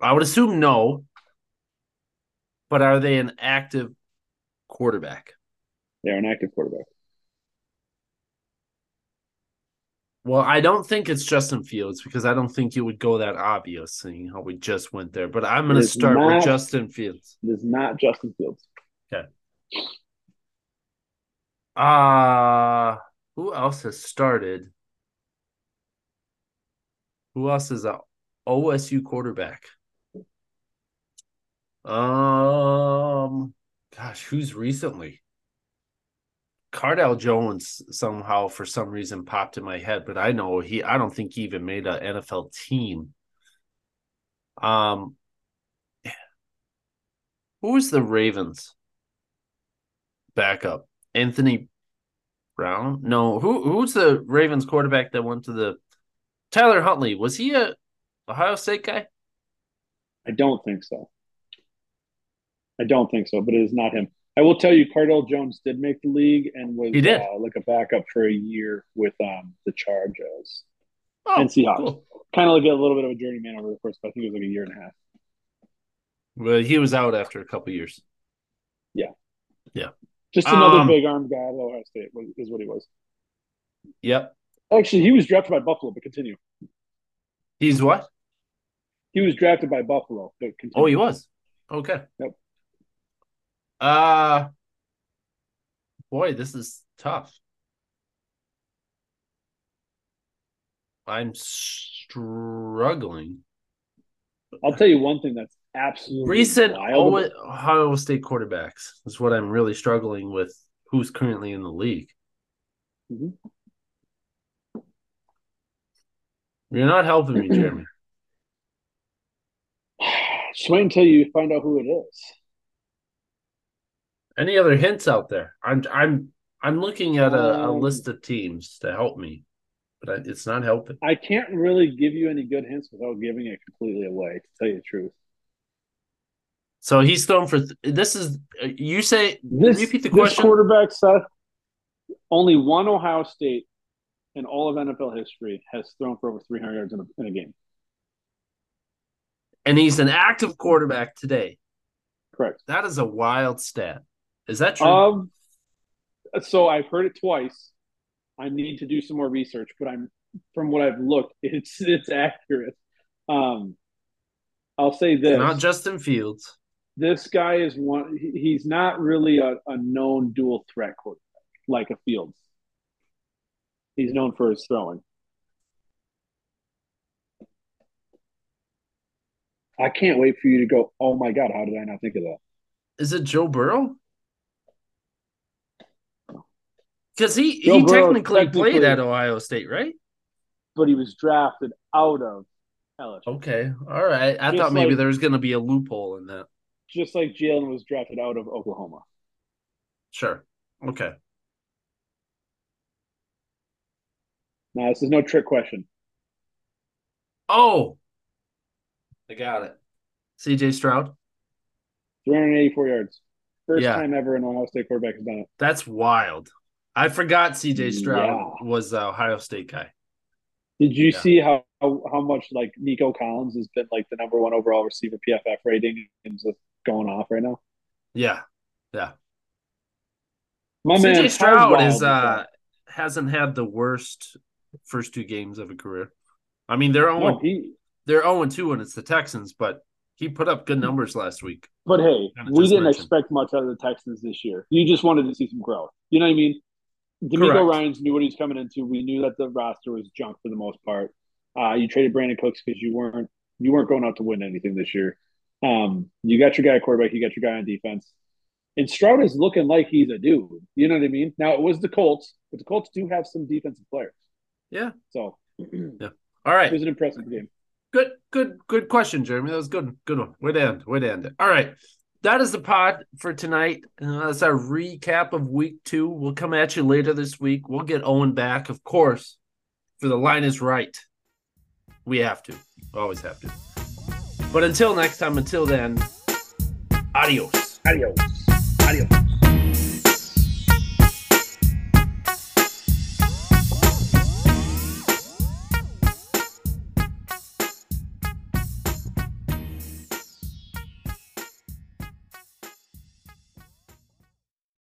I would assume no, but are they an active quarterback? They're an active quarterback. Well, I don't think it's Justin Fields because I don't think you would go that obvious, seeing how we just went there. But I'm going to start not- with Justin Fields. It is not Justin Fields. Uh who else has started? Who else is a OSU quarterback? Um, gosh, who's recently? Cardale Jones somehow for some reason popped in my head, but I know he I don't think he even made an NFL team. Um who was the Ravens backup? Anthony Brown? No, who who's the Ravens quarterback that went to the Tyler Huntley? Was he a Ohio State guy? I don't think so. I don't think so, but it is not him. I will tell you, Cardale Jones did make the league and was He did. Uh, like a backup for a year with um, the Chargers Oh, and Seahawks. cool. Kind of like a little bit of a journeyman over the course, but I think it was like a year and a half. Well, he was out after a couple years. Just another Um, big armed guy at Ohio State was, is what he was. Yep. Actually, he was drafted by Buffalo, but continue. He's what? He was drafted by Buffalo, but continue. Oh, he was. Okay. Yep. Uh boy, this is tough. I'm struggling. I'll tell you one thing that's absolutely Recent wild. Ohio State quarterbacks is what I'm really struggling with. Who's currently in the league? Mhm. You're not helping me, Jeremy. Just wait until you find out who it is. Any other hints out there? I'm I'm I'm looking at a, a Um, list of teams to help me, but I, it's not helping. I can't really give you any good hints without giving it completely away, to tell you the truth. So he's thrown for th- this is uh, you say This, repeat the question. this quarterback, Seth, only one Ohio State in all of NFL history has thrown for over 300 yards in a, in a game. and he's an active quarterback today. Correct. That is a wild stat. Is that true? Um, so I've heard it twice. I need to do some more research, but I'm from what I've looked, it's it's accurate. Um, I'll say this: not Justin Fields. This guy is one. He's not really a, a known dual threat quarterback like a Fields. He's known for his throwing. I can't wait for you to go. Oh my god! How did I not think of that? Is it Joe Burrow? Because he Joe he technically, technically- played at Ohio State, right? But he was drafted out of LSU, Okay, all right. I Just thought maybe like- there was going to be a loophole in that. Just like Jalen was drafted out of Oklahoma. Sure. Okay. No, this is no trick question. Oh, I got it. CJ Stroud. 384 yards. First Yeah. time ever an Ohio State quarterback has done it. That's wild. I forgot CJ Stroud Yeah. was the Ohio State guy. Did you Yeah. see how, how how much like Nico Collins has been like the number one overall receiver PFF rating and just going off right now? Yeah, yeah. My CJ man, Stroud is is uh hasn't had the worst first two games of a career. I mean, they're No, he, they're 0 2 and it's the Texans, but he put up good numbers last week. but hey, Kinda we didn't mentioned. expect much out of the Texans this year. You just wanted to see some growth. You know what I mean? DeMeco Correct. Ryans knew what he was coming into. We knew that the roster was junk for the most part. Uh, you traded Brandin Cooks because you weren't you weren't going out to win anything this year. Um, you got your guy at quarterback, you got your guy on defense. And Stroud is looking like he's a dude. You know what I mean? Now it was the Colts, but the Colts do have some defensive players. Yeah. So yeah. All right. It was an impressive game. Good, good, good question, Jeremy. That was good. Good one. Way to end. Way to end it. All right. That is the pod for tonight. Uh, that's our recap of week two. We'll come at you later this week. We'll get Owen back, of course, for the line is right. We have to. Always have to. But until next time, until then, adios. Adios. Adios.